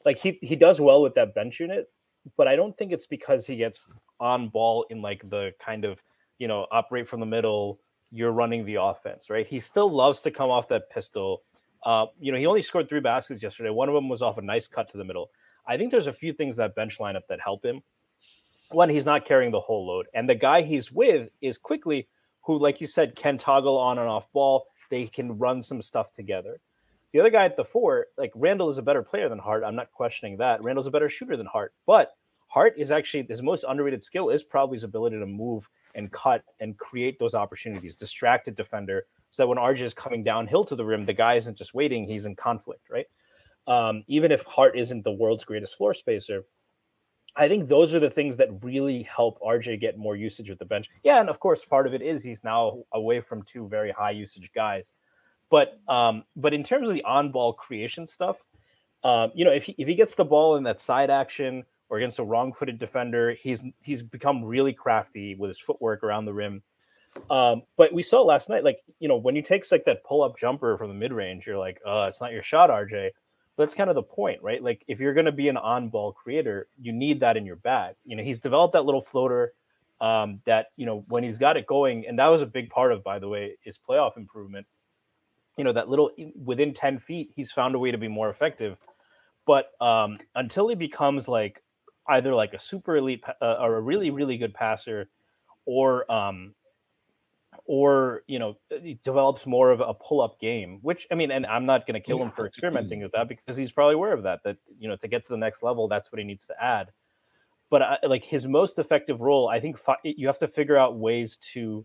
like he he does well with that bench unit, but I don't think it's because he gets on ball in like the kind of you know operate from the middle. You're running the offense, right? He still loves to come off that pistol. Uh, you know, he only scored three baskets yesterday. One of them was off a nice cut to the middle. I think there's a few things that bench lineup that help him one, he's not carrying the whole load. And the guy he's with is Quickley, who, like you said, can toggle on and off ball. They can run some stuff together. The other guy at the four, like Randle is a better player than Hart. I'm not questioning that. Randle's a better shooter than Hart. But Hart is actually his most underrated skill is probably his ability to move and cut and create those opportunities, distracted defender, so that when RJ is coming downhill to the rim, the guy isn't just waiting, he's in conflict, right? Um, even if Hart isn't the world's greatest floor spacer, I think those are the things that really help RJ get more usage with the bench. Yeah, and of course, part of it is he's now away from two very high usage guys. But um, but in terms of the on-ball creation stuff, um, you know, if he if he gets the ball in that side action or against a wrong-footed defender, he's he's become really crafty with his footwork around the rim. Um, but we saw last night, like you know, when he takes like that pull-up jumper from the mid-range, you're like, oh, it's not your shot, RJ that's kind of the point, right? Like if you're going to be an on-ball creator, you need that in your bag. You know, he's developed that little floater um, that you know when he's got it going, and that was a big part of, by the way, his playoff improvement. you know, that little within 10 feet, he's found a way to be more effective. But um, until he becomes like either like a super elite uh, or a really, really good passer or, um, or you know uh, develops more of a pull-up game which i mean and i'm not going to kill him for experimenting with that because he's probably aware of that that you know to get to the next level that's what he needs to add. But I, like his most effective role i think fi- you have to figure out ways to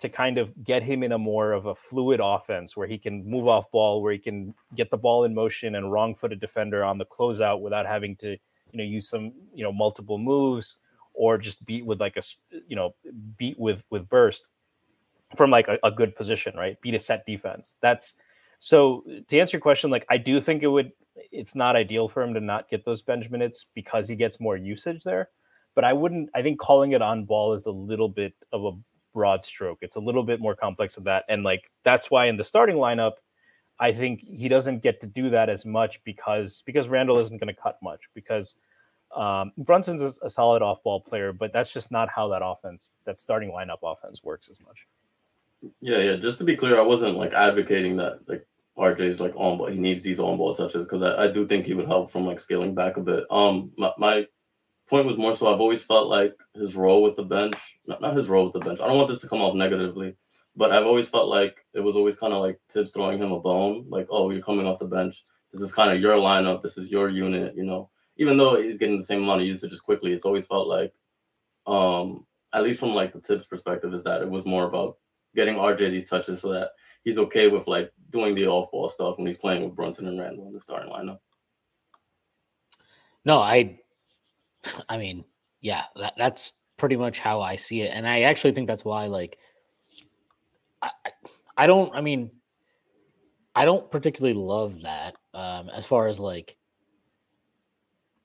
to kind of get him in a more of a fluid offense where he can move off ball where he can get the ball in motion and wrong-footed defender on the closeout without having to you know use some you know multiple moves or just beat with like a you know beat with with burst from like a, a, good position, right? Beat a set defense. That's so to answer your question, like I do think it would it's not ideal for him to not get those bench minutes because he gets more usage there. But I wouldn't I think calling it on ball is a little bit of a broad stroke. It's a little bit more complex than that. And like that's why in the starting lineup, I think he doesn't get to do that as much because because Randle isn't going to cut much because um, Brunson's a solid off ball player, but that's just not how that offense, that starting lineup offense works as much. Yeah, yeah. Just to be clear, I wasn't like advocating that like RJ's like on ball. He needs these on ball touches because I, I do think he would help from like scaling back a bit. Um, my, my point was more so I've always felt like his role with the bench, not, not his role with the bench. I don't want this to come off negatively, but I've always felt like it was always kind of like Thibs throwing him a bone, like, oh, you're coming off the bench. This is kind of your lineup. This is your unit, you know. Even though he's getting the same amount of usage as Quickley, it's always felt like, um, at least from like the Thibs perspective, is that it was more about getting RJ these touches so that he's okay with like doing the off ball stuff when he's playing with Brunson and Randle in the starting lineup. No, I, (laughs) I mean, yeah, that, that's pretty much how I see it, and I actually think that's why, like, I, I don't, I mean, I don't particularly love that. Um, as far as like,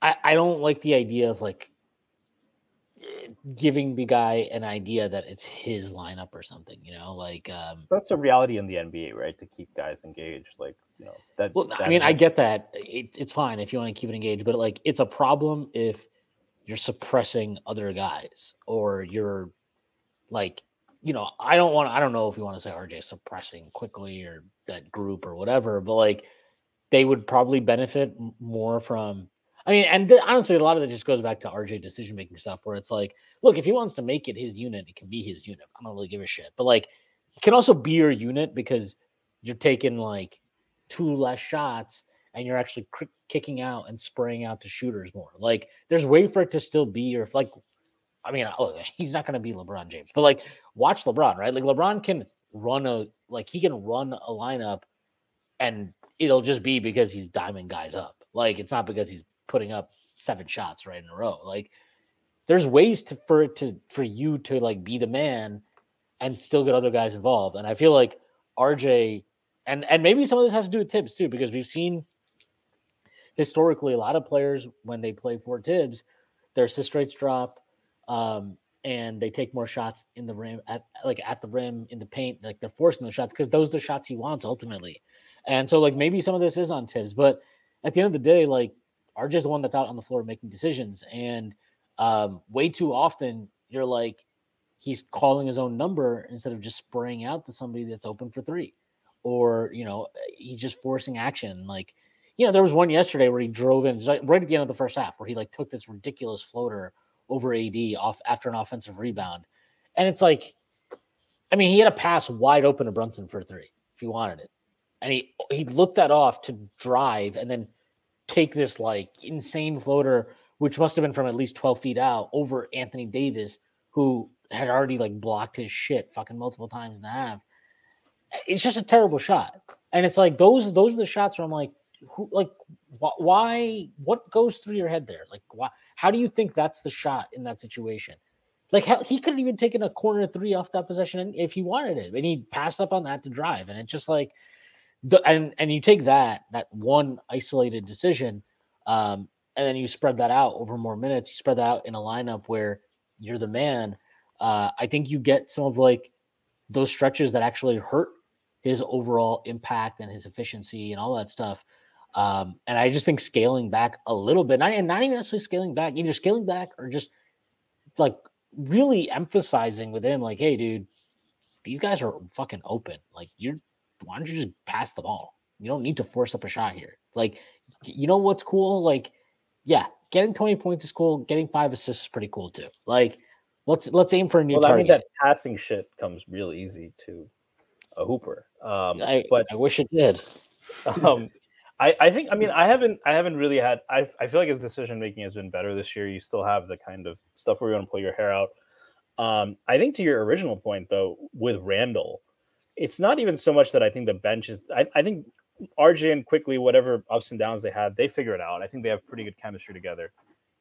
I, I don't like the idea of like giving the guy an idea that it's his lineup or something, you know, like um that's a reality in the NBA, right? To keep guys engaged, like you know that. Well, that I mean, I get that it, it's fine if you want to keep it engaged, but like it's a problem if you're suppressing other guys or you're like, you know, I don't want, I don't know if you want to say RJ suppressing Quickley or that group or whatever, but like they would probably benefit more from I mean, and th- honestly, a lot of it just goes back to RJ decision making stuff, where it's like, look, if he wants to make it his unit, it can be his unit. I don't really give a shit. But like, it can also be your unit because you're taking like two less shots and you're actually cr- kicking out and spraying out to shooters more. Like, there's way for it to still be your like. I mean, oh, (laughs) he's not going to be LeBron James, but like, watch LeBron, right? Like, LeBron can run a like he can run a lineup, and it'll just be because he's diamond guys up. Like, it's not because he's putting up seven shots right in a row. Like there's ways to for it to for you to like be the man and still get other guys involved. And I feel like RJ and and maybe some of this has to do with Thibs too, because we've seen historically a lot of players when they play for Thibs, their assist rates drop, um, and they take more shots in the rim at like at the rim in the paint, like they're forcing the shots because those are the shots he wants ultimately. And so like maybe some of this is on Thibs, but at the end of the day, like RJ's the one that's out on the floor making decisions. And um, way too often, you're like, he's calling his own number instead of just spraying out to somebody that's open for three. Or, you know, he's just forcing action. Like, you know, there was one yesterday where he drove in right at the end of the first half where he like took this ridiculous floater over AD off after an offensive rebound. And it's like, I mean, he had a pass wide open to Brunson for three if he wanted it. And he he looked that off to drive and then take this like insane floater, which must have been from at least 12 feet out over Anthony Davis, who had already like blocked his shit fucking multiple times in a half. It's just a terrible shot. And it's like those those are the shots where I'm like, who like wh- why what goes through your head there? Like why how do you think that's the shot in that situation? Like hell, he could have even taken a corner three off that possession if he wanted it, and he passed up on that to drive. And it's just like the, and and you take that that one isolated decision, um, and then you spread that out over more minutes. You spread that out in a lineup where you're the man. Uh, I think you get some of like those stretches that actually hurt his overall impact and his efficiency and all that stuff. Um, and I just think scaling back a little bit, not, and not even necessarily scaling back, either scaling back or just like really emphasizing with him, like, hey, dude, these guys are fucking open. Like you're why don't you just pass the ball? You don't need to force up a shot here. Like, you know what's cool? Like, yeah, getting 20 points is cool. Getting five assists is pretty cool too. Like, let's let's aim for a new well, target. I mean, that passing shit comes real easy to a hooper. Um, I, but I wish it did. (laughs) um, I, I think I mean I haven't I haven't really had I, I feel like his decision making has been better this year. You still have the kind of stuff where you're gonna pull your hair out. Um, I think to your original point though, with Randle, it's not even so much that I think the bench is I, I think RJ and Quickley, whatever ups and downs they had, they figure it out. I think they have pretty good chemistry together.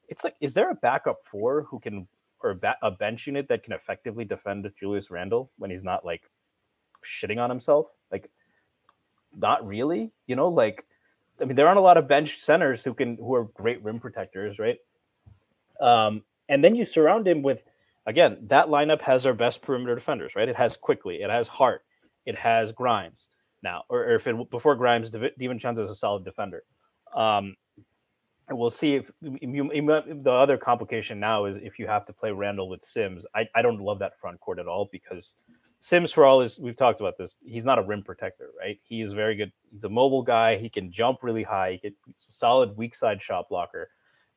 It's like, is there a backup four who can or a, a bench unit that can effectively defend Julius Randle when he's not like shitting on himself? Like, not really. You know, like I mean, there aren't a lot of bench centers who can who are great rim protectors, right? Um, and then you surround him with again that lineup has our best perimeter defenders, right? It has Quickley, it has Hart, it has Grimes now, or, or if it before Grimes, DiVincenzo is a solid defender. Um, and we'll see if you, the other complication now is if you have to play Randle with Sims. I, I don't love that front court at all because Sims, for all his, we've talked about this. He's not a rim protector, right? He is very good. He's a mobile guy. He can jump really high. He can, he's a solid weak side shot blocker.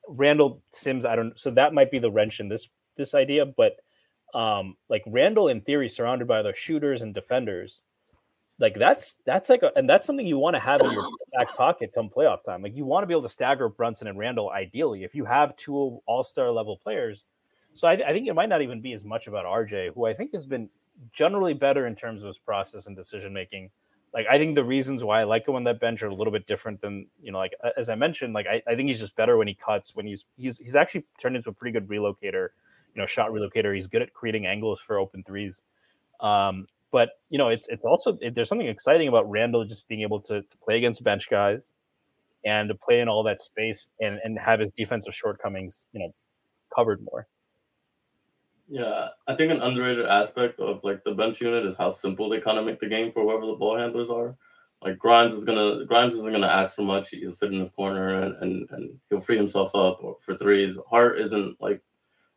Randle Sims, I don't. So that might be the wrench in this this idea, but um, like Randle in theory, surrounded by other shooters and defenders, like that's that's like a, and that's something you want to have in your back pocket come playoff time. Like you want to be able to stagger Brunson and Randle ideally if you have two All Star level players. So I, I think it might not even be as much about RJ, who I think has been generally better in terms of his process and decision making. Like I think the reasons why I like him on that bench are a little bit different than you know, like as I mentioned, like I, I think he's just better when he cuts, when he's he's he's actually turned into a pretty good relocator, you know, shot relocator. He's good at creating angles for open threes. Um, but you know, it's it's also it, there's something exciting about Randle just being able to, to play against bench guys and to play in all that space and and have his defensive shortcomings, you know, covered more. Yeah, I think an underrated aspect of like the bench unit is how simple they kind of make the game for whoever the ball handlers are. Like Grimes is gonna Grimes isn't gonna act for much. He'll sit in his corner and, and, and he'll free himself up for threes. Hart isn't like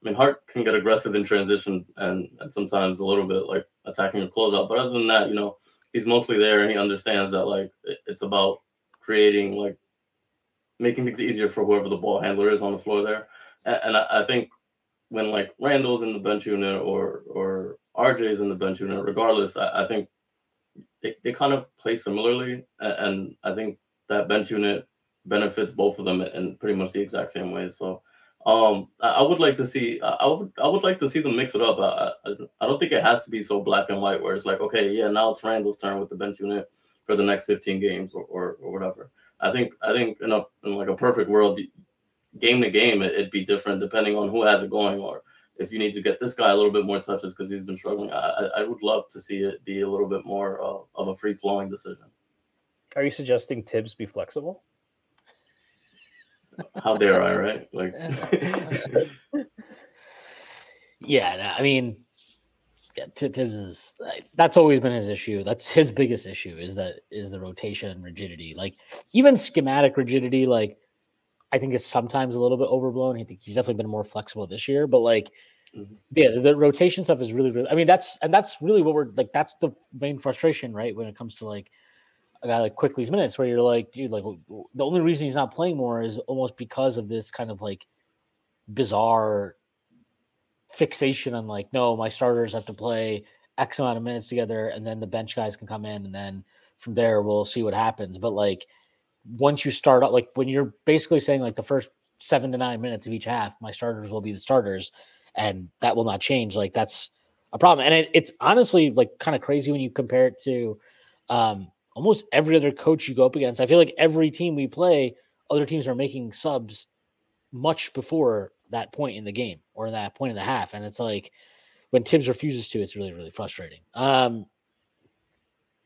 I mean Hart can get aggressive in transition and, and sometimes a little bit like attacking a closeout. But other than that, you know, he's mostly there and he understands that like it's about creating like making things easier for whoever the ball handler is on the floor there. And, and I, I think when like Randle's in the bench unit or or RJ's in the bench unit, regardless, I, I think they, they kind of play similarly, and I think that bench unit benefits both of them in pretty much the exact same way. So, um, I, I would like to see, I would, I would like to see them mix it up. I, I, I don't think it has to be so black and white, where it's like, okay, yeah, now it's Randle's turn with the bench unit for the next 15 games or, or, or whatever. I think, I think in a in like a perfect world, game to game, it, would be different depending on who has it going, or if you need to get this guy a little bit more touches because he's been struggling. I, I would love to see it be a little bit more uh, of a free flowing decision. Are you suggesting Thibs be flexible? How dare I, right? Like, yeah, (laughs) I mean, yeah, Thibs is that's always been his issue. That's his biggest issue is that is the rotation rigidity. Like even schematic rigidity, like I think is sometimes a little bit overblown. I think he's definitely been more flexible this year, but like, mm-hmm. yeah, the, the, rotation stuff is really, really. I mean, that's and that's really what we're like. That's the main frustration, right? When it comes to like a guy like Quickley's minutes, where you're like, dude, like the only reason he's not playing more is almost because of this kind of like bizarre fixation on like, no, my starters have to play X amount of minutes together, and then the bench guys can come in, and then from there we'll see what happens. But like once you start out, like when you're basically saying like the first seven to nine minutes of each half, my starters will be the starters, and that will not change. Like that's a problem, and it, it's honestly like kind of crazy when you compare it to um, almost every other coach you go up against. I feel like every team we play, other teams are making subs much before that point in the game or that point in the half, and it's like when Thibs refuses to, it's really really frustrating. Um,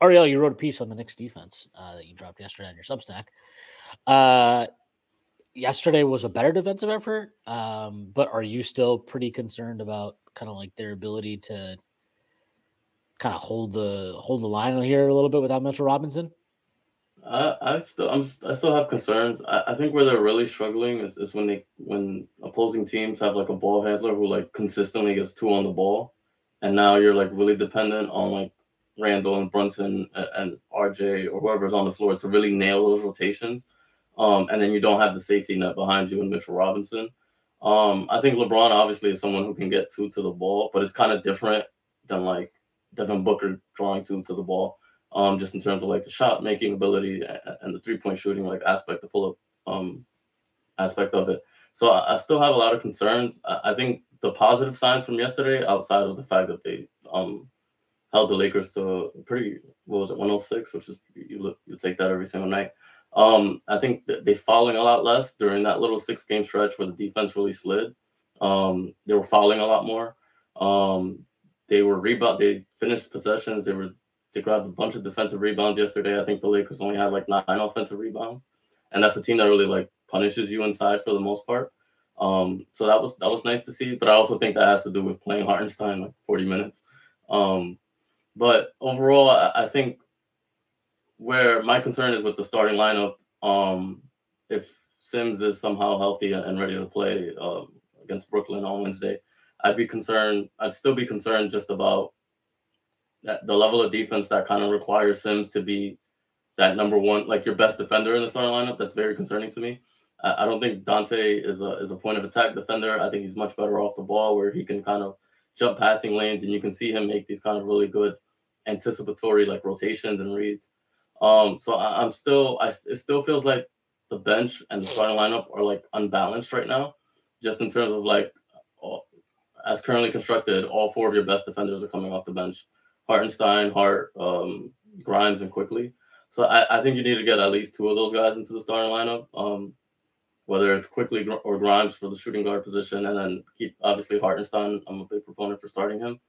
Ariel, you wrote a piece on the Knicks defense uh, that you dropped yesterday on your Substack. Uh, yesterday was a better defensive effort, um, but are you still pretty concerned about kind of like their ability to kind of hold the hold the line here a little bit without Mitchell Robinson? I, I still I'm I still have concerns. I, I think where they're really struggling is, is when they when opposing teams have like a ball handler who like consistently gets two on the ball, and now you're like really dependent on like Randle and Brunson and, and RJ or whoever's on the floor to really nail those rotations. Um, and then you don't have the safety net behind you in Mitchell Robinson. Um, I think LeBron obviously is someone who can get two to the ball, but it's kind of different than like Devin Booker drawing two to the ball. Um, just in terms of like the shot making ability and the three point shooting like aspect, the pull up um aspect of it. So I, I still have a lot of concerns. I, I, think the positive signs from yesterday, outside of the fact that they um held the Lakers to pretty what was it 106, which is you look you take that every single night. Um, I think they fouling a lot less during that little six game stretch where the defense really slid. Um, they were fouling a lot more. Um, they were rebound. They finished possessions. They were they grabbed a bunch of defensive rebounds yesterday. I think the Lakers only had like nine offensive rebounds, and that's a team that really like punishes you inside for the most part. Um, so that was that was nice to see. But I also think that has to do with playing Hartenstein like 40 minutes. Um, but overall, I, I think where my concern is with the starting lineup, um, if Sims is somehow healthy and ready to play um, against Brooklyn on Wednesday, I'd be concerned. I'd still be concerned just about that the level of defense that kind of requires Sims to be that number one, like your best defender in the starting lineup. That's very concerning to me. I, I don't think Donte is a is a point of attack defender. I think he's much better off the ball where he can kind of jump passing lanes and you can see him make these kind of really good anticipatory like rotations and reads. Um, so I, am still, I it still feels like the bench and the starting lineup are like unbalanced right now, just in terms of like, as currently constructed, all four of your best defenders are coming off the bench: Hartenstein, Hart, um, Grimes, and Quickley. So I, I think you need to get at least two of those guys into the starting lineup. Um, whether it's Quickley or Grimes for the shooting guard position, and then keep obviously Hartenstein. I'm a big proponent for starting him,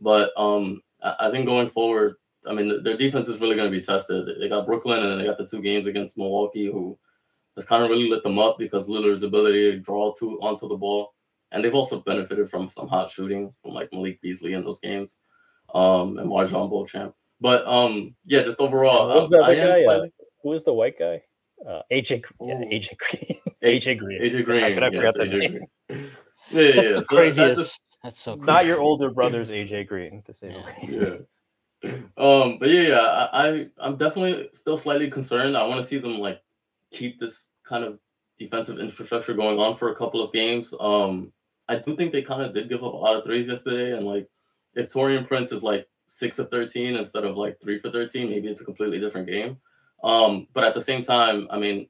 but um, I think going forward, I mean, their defense is really going to be tested. They got Brooklyn and then they got the two games against Milwaukee, who has kind of really lit them up because Lillard's ability to draw to onto the ball, and they've also benefited from some hot shooting from like Malik Beasley in those games, um, and MarJon Beauchamp. But um, yeah, just overall, Who's the I, guy? Uh, who is the white guy? Uh, AJ, yeah, AJ Green. (laughs) AJ Green. AJ Green. How could I forget yes, that name? Green. (laughs) Yeah, yeah, That's yeah. the so craziest. That's, just, that's so. Not your older (laughs) brother's AJ Green, to say the least. Yeah. Um, but yeah, yeah, I, I I'm definitely still slightly concerned. I want to see them like keep this kind of defensive infrastructure going on for a couple of games. Um, I do think they kind of did give up a lot of threes yesterday, and like if Taurean Prince is like six of thirteen instead of like three for thirteen, maybe it's a completely different game. Um, but at the same time, I mean,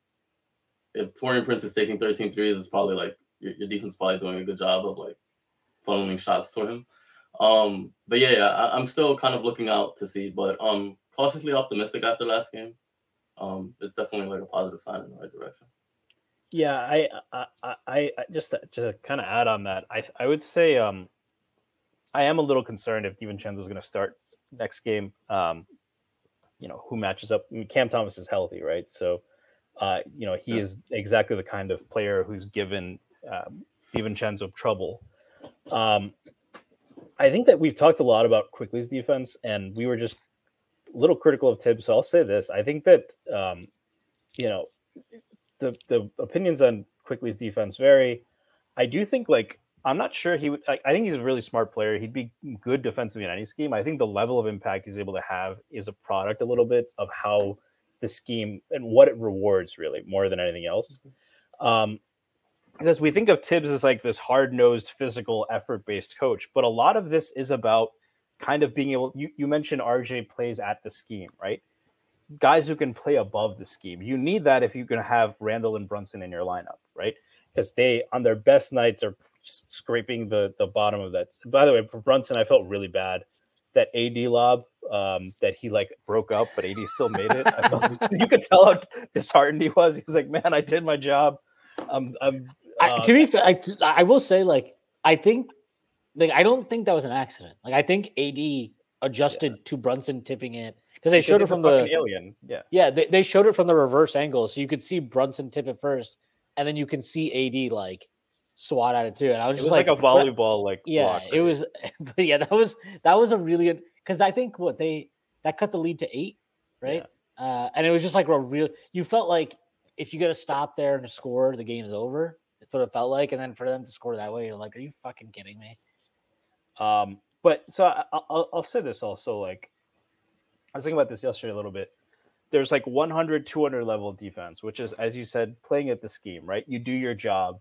if Taurean Prince is taking 13 threes, it's probably like your, your defense probably doing a good job of like funneling shots to him. Um, but yeah, yeah, I, am still kind of looking out to see, but um, cautiously optimistic after last game. Um, it's definitely like a positive sign in the right direction. Yeah, I, I, I, I just to, to kind of add on that, I, I would say, um, I am a little concerned if DiVincenzo is going to start next game. Um, you know, who matches up? I mean, Cam Thomas is healthy, right? So, uh, you know, he yeah. is exactly the kind of player who's given um, DiVincenzo trouble. Um, I think that we've talked a lot about Quickley's defense, and we were just a little critical of Thibs. So I'll say this: I think that um, you know the the opinions on Quickley's defense vary. I do think like I'm not sure he would. I, I, think he's a really smart player. He'd be good defensively in any scheme. I think the level of impact he's able to have is a product a little bit of how the scheme and what it rewards really more than anything else. Mm-hmm. Um, because we think of Thibs as like this hard nosed, physical, effort based coach, but a lot of this is about kind of being able. You, you mentioned RJ plays at the scheme, right? Guys who can play above the scheme. You need that if you're going to have Randle and Brunson in your lineup, right? Because they, on their best nights, are scraping the the bottom of that. By the way, for Brunson, I felt really bad that AD lob um, that he like broke up, but AD still made it. I felt, (laughs) (laughs) you could tell how disheartened he was. He was like, "Man, I did my job. I'm I'm I, uh, to be fair, I, I will say, like, I think, like, I don't think that was an accident. Like, I think AD adjusted yeah. to Brunson tipping it because they showed it from the alien. Yeah, yeah, they, they showed it from the reverse angle, so you could see Brunson tip it first, and then you can see AD like swat at it too. And I was it just was like, like, a volleyball, like yeah, it was. (laughs) But yeah, that was that was a really because I think what they that cut the lead to eight, right? Yeah. Uh, and it was just like a real. You felt like if you get a stop there and a score, the game's over. It's what it felt like. And then for them to score that way, you're like, are you fucking kidding me? Um, but so I, will I'll say this also like, I was thinking about this yesterday a little bit. There's like 100, 200 level defense, which is, as you said, playing at the scheme, right? You do your job,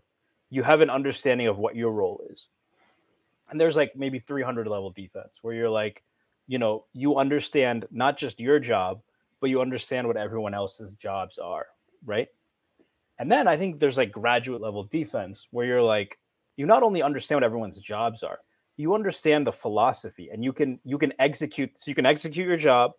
you have an understanding of what your role is. And there's like maybe 300 level defense where you're like, you know, you understand not just your job, but you understand what everyone else's jobs are, right? And then I think there's like graduate level defense where you're like, you not only understand what everyone's jobs are, you understand the philosophy and you can you can execute so you can execute your job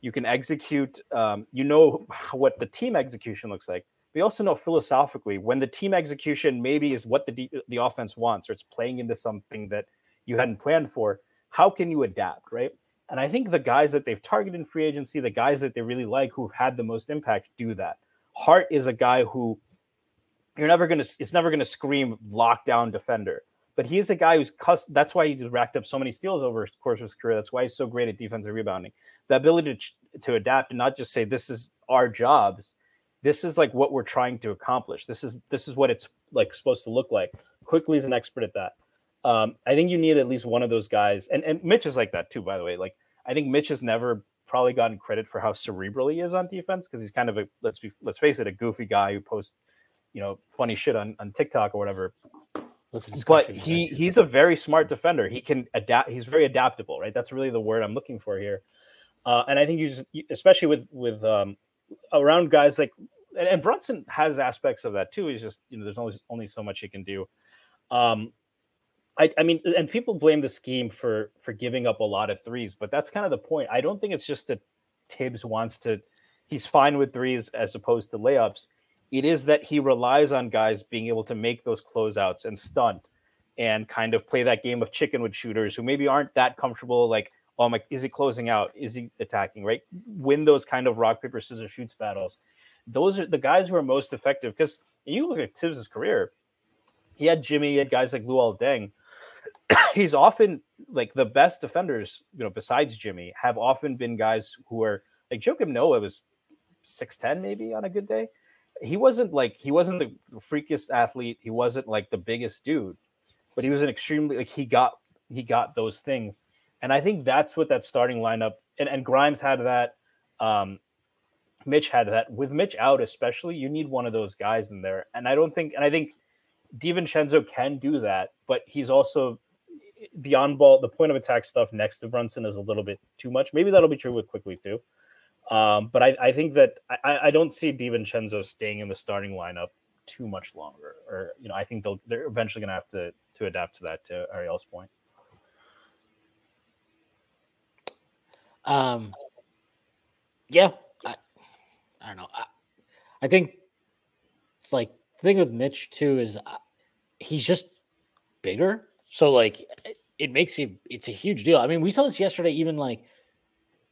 you can execute um, you know what the team execution looks like we also know philosophically when the team execution maybe is what the the offense wants or it's playing into something that you hadn't planned for how can you adapt right? And i think the guys that they've targeted in free agency the guys that they really like who've had the most impact do that. Hart is a guy who you're never going to it's never going to scream lockdown defender but he's a guy who's. That's why he's racked up so many steals over the course of his career. That's why he's so great at defensive rebounding. The ability to, to adapt and not just say this is our jobs. This is like what we're trying to accomplish. This is this is what it's like supposed to look like. Quickley is an expert at that. Um, I think you need at least one of those guys, and and Mitch is like that too. By the way, like I think Mitch has never probably gotten credit for how cerebral he is on defense because he's kind of a let's be let's face it a goofy guy who posts you know funny shit on on TikTok or whatever but he he's a very smart defender. He can adapt. He's very adaptable, right? That's really the word I'm looking for here. Uh, and I think you just, especially with with um, around guys like, and, Brunson has aspects of that too. He's just you know there's only only so much he can do. Um, I, I mean, and people blame the scheme for for giving up a lot of threes, but that's kind of the point. I don't think it's just that Thibs wants to. He's fine with threes as opposed to layups it is that he relies on guys being able to make those closeouts and stunt and kind of play that game of chicken with shooters who maybe aren't that comfortable like oh my is he closing out? Is he attacking right? Win those kind of rock paper scissors shoots battles. Those are the guys who are most effective because you look at Thibs' career he had Jimmy he had guys like Luol Deng. (coughs) He's often like the best defenders you know besides Jimmy have often been guys who are like Joakim Noah was 6'10 maybe on a good day he wasn't like he wasn't the freakiest athlete. He wasn't like the biggest dude, but he was an extremely like he got he got those things. And I think that's what that starting lineup and, and Grimes had that. Um, Mitch had that. With Mitch out, especially, you need one of those guys in there. And I don't think and I think DiVincenzo can do that, but he's also the on ball, the point of attack stuff next to Brunson is a little bit too much. Maybe that'll be true with Quickley too. Um, but I, I, think that I, I, don't see DiVincenzo staying in the starting lineup too much longer. Or you know, I think they'll they're eventually going to have to to adapt to that. To Ariel's point. Um. Yeah, I, I don't know. I, I think it's like the thing with Mitch too is uh, he's just bigger. So like it, it makes him it's a huge deal. I mean, we saw this yesterday. Even like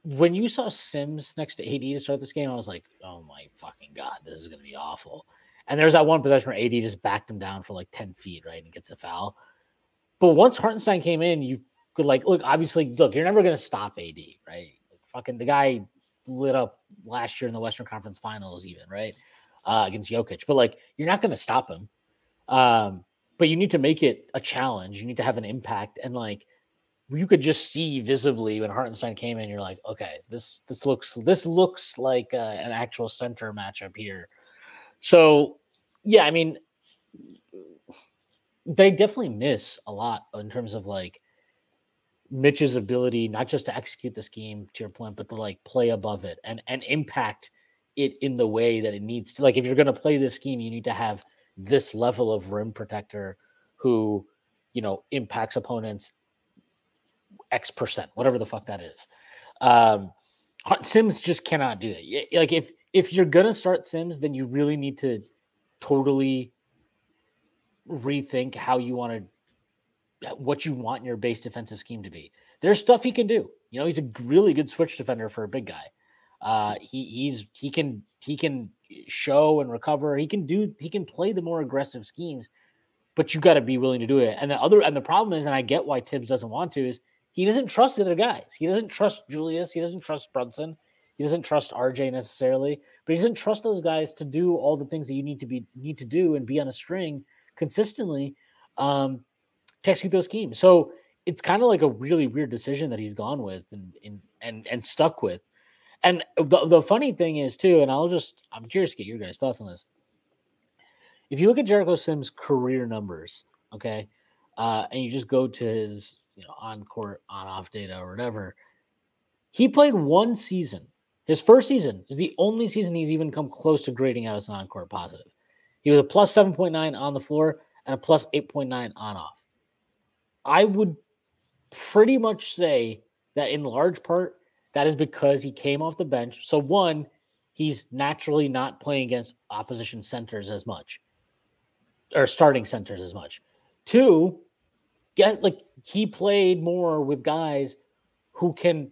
when you saw Sims next to AD to start this game, I was like, oh my fucking god, this is gonna be awful. And there's that one possession where AD just backed him down for like 10 feet, right? And gets a foul. But once Hartenstein came in, you could like look, obviously, look, you're never gonna stop AD, right? Like, fucking the guy lit up last year in the Western Conference Finals, even, right? Uh, against Jokic. But like you're not gonna stop him. Um, but you need to make it a challenge. You need to have an impact. And like you could just see visibly when Hartenstein came in. You're like, okay, this this looks this looks like uh, an actual center matchup here. So, yeah, I mean, they definitely miss a lot in terms of like Mitch's ability not just to execute the scheme to your point, but to like play above it and and impact it in the way that it needs to. Like, if you're going to play this scheme, you need to have this level of rim protector who you know impacts opponents X percent, whatever the fuck that is. Um, Sims just cannot do that. Like if if you're gonna start Sims, then you really need to totally rethink how you want to what you want your base defensive scheme to be. There's stuff he can do. You know, he's a really good switch defender for a big guy. Uh, he he's he can he can show and recover. He can do he can play the more aggressive schemes, but you got to be willing to do it. And the other and the problem is, and I get why Thibs doesn't want to, is he doesn't trust the other guys. He doesn't trust Julius. He doesn't trust Brunson. He doesn't trust RJ necessarily, but he doesn't trust those guys to do all the things that you need to be need to do and be on a string consistently um, to execute those schemes. So it's kind of like a really weird decision that he's gone with, and, and and and stuck with. And the, the funny thing is too, and I'll just I'm curious to get your guys' thoughts on this. If you look at Jericho Sims' career numbers, okay, uh, and you just go to his you know on court, on off data or whatever, he played one season. His first season is the only season he's even come close to grading out as an on court positive. He was a plus 7.9 on the floor and a plus 8.9 on off. I would pretty much say that in large part, that is because he came off the bench. So, one, he's naturally not playing against opposition centers as much or starting centers as much. Two, get like he played more with guys who can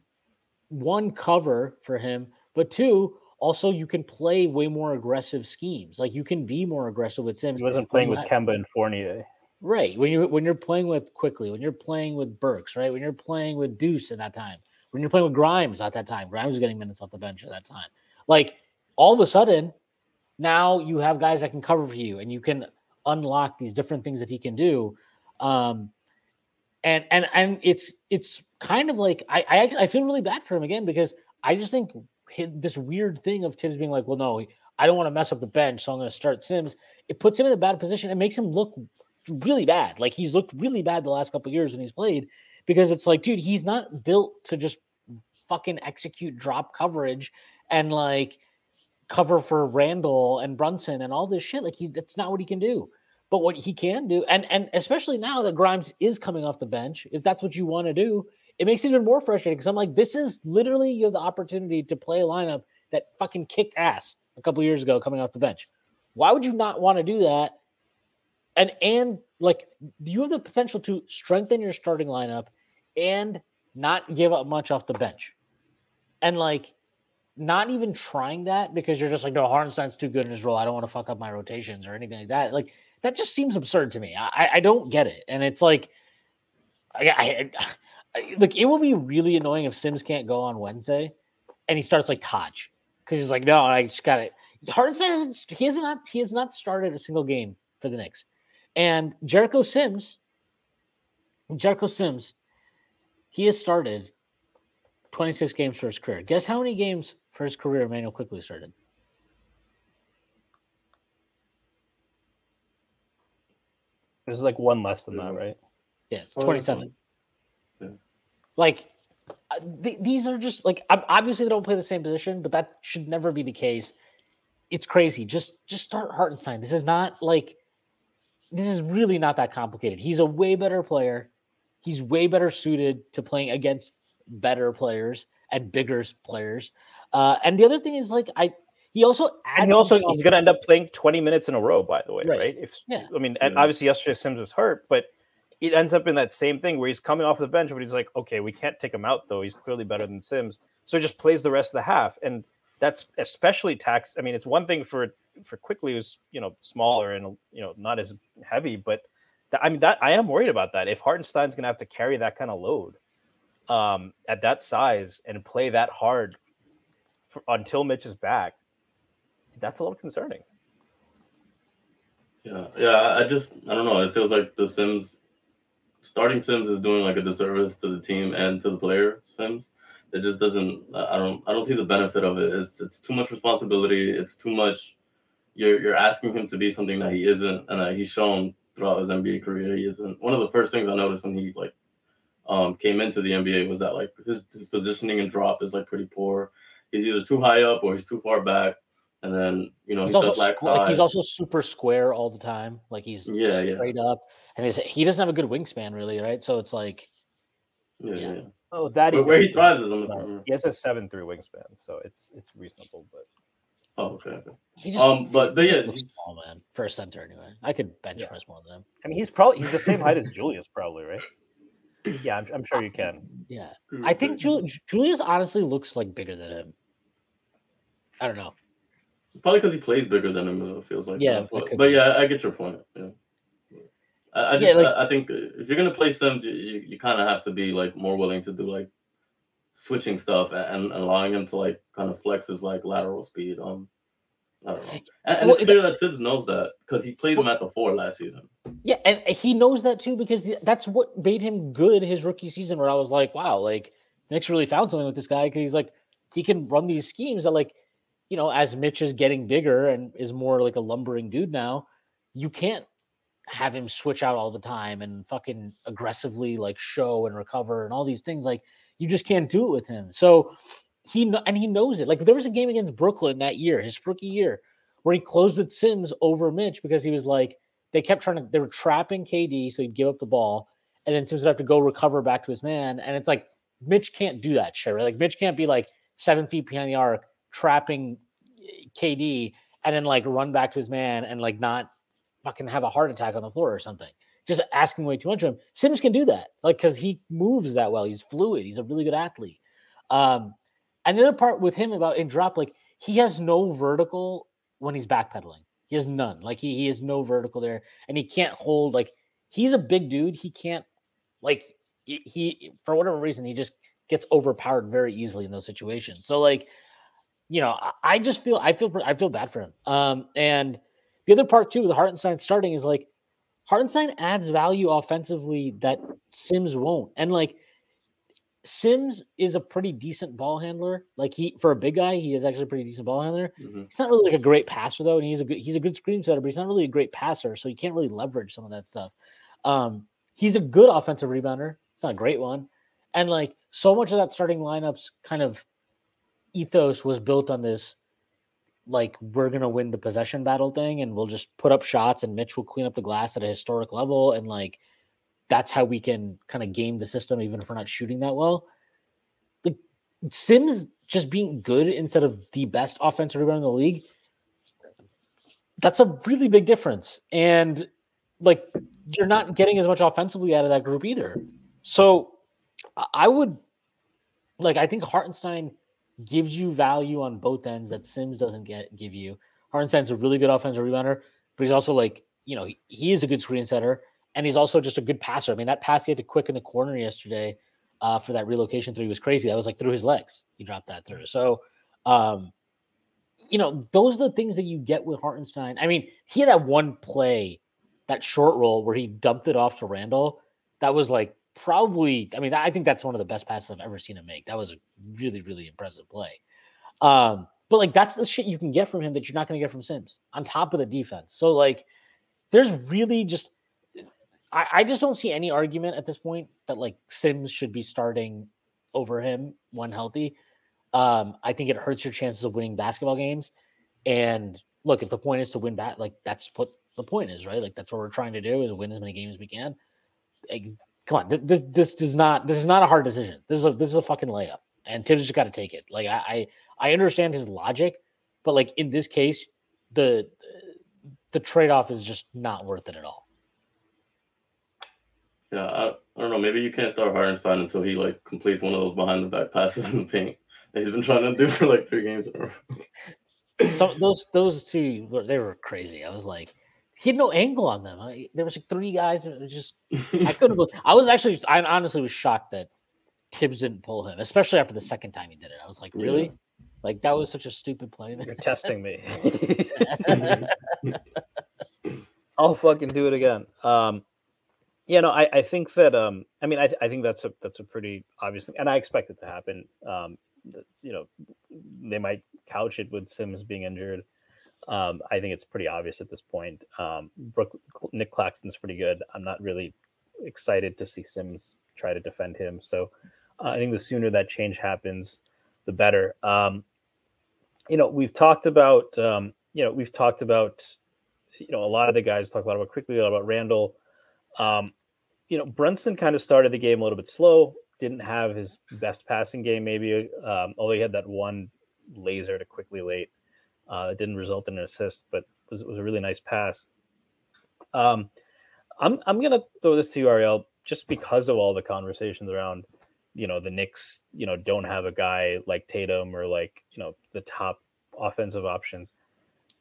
one cover for him, but two, also you can play way more aggressive schemes. Like you can be more aggressive with Sims. He wasn't playing with Kemba and Fournier. Right. When you're when you're playing with Quickley, when you're playing with Burks, right? When you're playing with Deuce at that time, when you're playing with Grimes at that time, Grimes was getting minutes off the bench at that time. Like all of a sudden, now you have guys that can cover for you and you can unlock these different things that he can do. Um, and and and it's it's kind of like I I, I feel really bad for him again because I just think this weird thing of Thibs being like, well, no, I don't want to mess up the bench, so I'm going to start Sims. It puts him in a bad position. It makes him look really bad. Like he's looked really bad the last couple years when he's played because it's like, dude, he's not built to just fucking execute drop coverage and like cover for Randle and Brunson and all this shit. Like he that's not what he can do. But what he can do, and and especially now that Grimes is coming off the bench, if that's what you want to do, it makes it even more frustrating because I'm like, this is literally you have the opportunity to play a lineup that fucking kicked ass a couple years ago coming off the bench. Why would you not want to do that? And and like you have the potential to strengthen your starting lineup and not give up much off the bench. And like not even trying that because you're just like, no, Hartenstein's too good in his role. I don't want to fuck up my rotations or anything like that. Like that just seems absurd to me. I, I don't get it. And it's like, I, I, I, look, it will be really annoying if Sims can't go on Wednesday and he starts like Taj because he's like, no, I just got it. Hartenstein hasn't, he has not, he has not started a single game for the Knicks. And Jericho Sims, Jericho Sims, he has started 26 games for his career. Guess how many games for his career Emmanuel Quickley started? There's like one less than that, right? Yeah, it's 27. Yeah. Like, uh, th- these are just like obviously they don't play the same position, but that should never be the case. It's crazy. Just just start Hartenstein. This is not like this is really not that complicated. He's a way better player. He's way better suited to playing against better players and bigger players. Uh, and the other thing is like I he also and he also he's going to end up playing 20 minutes in a row by the way, right? right? If yeah. I mean, and obviously yesterday Sims was hurt, but it ends up in that same thing where he's coming off the bench, but he's like, okay, we can't take him out though. He's clearly better than Sims, so he just plays the rest of the half, and that's especially tax. I mean, it's one thing for for Quickley who's you know smaller and you know not as heavy, but that, I mean that I am worried about that. If Hartenstein's going to have to carry that kind of load um, at that size and play that hard for, until Mitch is back, that's a little concerning. Yeah, yeah. I just I don't know. It feels like the Sims starting Sims is doing like a disservice to the team and to the player Sims. It just doesn't. I don't. I don't see the benefit of it. It's it's too much responsibility. It's too much. You're you're asking him to be something that he isn't, and that he's shown throughout his NBA career he isn't. One of the first things I noticed when he like um, came into the NBA was that like his, his positioning and drop is like pretty poor. He's either too high up or he's too far back. And then you know he's he also like he's also super square all the time. Like he's yeah, yeah. straight up, and he's, he doesn't have a good wingspan really, right? So it's like yeah, yeah. yeah. Oh, that he where he thrives is on the perimeter. He has a seven three wingspan, so it's it's reasonable. But oh, okay, okay. He just, um, but but yeah, he's small man, first center anyway. I could bench yeah. press more than him. I mean, he's probably he's the same height as (laughs) Julius, probably, right? Yeah, I'm, I'm sure you can. Yeah, I think Julius honestly looks like bigger than him. I don't know. Probably because he plays bigger than him. It feels like. Yeah, but, but, yeah, I get your point. Yeah. I, I just yeah, like, I, I, think if you're gonna play Sims, you, you, you kind of have to be like more willing to do like switching stuff and, and allowing him to like kind of flex his like lateral speed. Um, I don't know. And, and well, it's clear that Thibs knows that because he played well, him at the four last season. Yeah, and he knows that too because that's what made him good his rookie season. Where I was like, wow, like Knicks really found something with this guy because he's like he can run these schemes that like you know as Mitch is getting bigger and is more like a lumbering dude now, you can't have him switch out all the time and fucking aggressively like show and recover and all these things like you just can't do it with him. So he and he knows it. Like there was a game against Brooklyn that year, his rookie year, where he closed with Sims over Mitch because he was like they kept trying to they were trapping KD so he'd give up the ball and then Sims would have to go recover back to his man and it's like Mitch can't do that shit. Right? Like Mitch can't be like seven feet behind the arc trapping KD and then like run back to his man and like not fucking have a heart attack on the floor or something. Just asking way too much of him. Sims can do that, like because he moves that well. He's fluid. He's a really good athlete. Um, and the other part with him about in drop, like he has no vertical when he's backpedaling. He has none. Like he he has no vertical there, and he can't hold. Like he's a big dude. He can't like he for whatever reason he just gets overpowered very easily in those situations. So like you know, I, I just feel I feel I feel bad for him. Um, and the other part too, with Hartenstein starting is like Hartenstein adds value offensively that Sims won't. And like Sims is a pretty decent ball handler. Like he for a big guy, he is actually a pretty decent ball handler. Mm-hmm. He's not really like a great passer though, and he's a good he's a good screen setter, but he's not really a great passer, so you can't really leverage some of that stuff. Um, he's a good offensive rebounder. It's not a great one. And like so much of that starting lineups kind of ethos was built on this like we're gonna win the possession battle thing and we'll just put up shots and Mitch will clean up the glass at a historic level and like that's how we can kind of game the system even if we're not shooting that well. Like Sims just being good instead of the best offensive rebounder in the league, that's a really big difference. And like you're not getting as much offensively out of that group either. So I would like I think Hartenstein gives you value on both ends that Sims doesn't get give you. Hartenstein's a really good offensive rebounder, but he's also like, you know, he, he is a good screen setter and he's also just a good passer. I mean, that pass he had to quick in the corner yesterday uh, for that relocation three was crazy. That was like through his legs. He dropped that through. So, um, you know, those are the things that you get with Hartenstein. I mean, he had that one play, that short roll where he dumped it off to Randle. That was like probably, I mean, I think that's one of the best passes I've ever seen him make. That was a really, really impressive play. Um, but like that's the shit you can get from him that you're not going to get from Sims on top of the defense. So like, there's really just, I, I just don't see any argument at this point that like Sims should be starting over him when healthy. Um, I think it hurts your chances of winning basketball games. And look, if the point is to win back, like that's what the point is, right? Like that's what we're trying to do is win as many games as we can. Like, come on, this this does not this is not a hard decision. This is a this is a fucking layup, and Thibs just got to take it. Like I, I I understand his logic, but like in this case, the the trade off is just not worth it at all. Yeah, I, I don't know. Maybe you can't start Hartenstein until he like completes one of those behind the back passes in the paint that he's been trying to do for like three games in a row. so those those two they were crazy. I was like, he had no angle on them. I, there was like three guys. It was just I couldn't. believe, I was actually I honestly was shocked that Thibs didn't pull him, especially after the second time he did it. I was like, really? Yeah. Like that was such a stupid play. You're testing me. (laughs) I'll fucking do it again. Um, yeah, no, I, I think that um, I mean, I, I think that's a that's a pretty obvious thing, and I expect it to happen. Um, you know, they might couch it with Sims being injured. Um, I think it's pretty obvious at this point. Um, Brooke, Nic Claxton's pretty good. I'm not really excited to see Sims try to defend him. So uh, I think the sooner that change happens, the better. Um, you know, we've talked about, um, you know, we've talked about, you know, a lot of the guys talk a lot about Quickley, a lot about Randle. Um, you know, Brunson kind of started the game a little bit slow, didn't have his best passing game, maybe, um, although he had that one laser to Quickley late. Uh, it didn't result in an assist, but it was, it was a really nice pass. Um, I'm I'm gonna throw this to you, Ariel, just because of all the conversations around, you know, the Knicks, you know, don't have a guy like Tatum or like you know the top offensive options.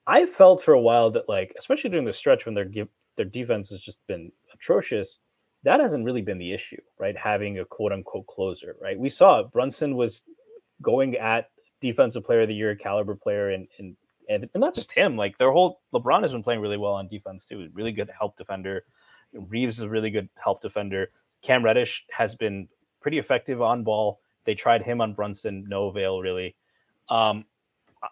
I felt for a while that like, especially during the stretch when their their defense has just been atrocious, that hasn't really been the issue, right? Having a quote unquote closer, right? We saw Brunson was going at defensive player of the year caliber player and and and, not just him like their whole lebron has been playing really well on defense too really good help defender Reaves is a really good help defender cam reddish has been pretty effective on ball They tried him on Brunson, no avail really. Um,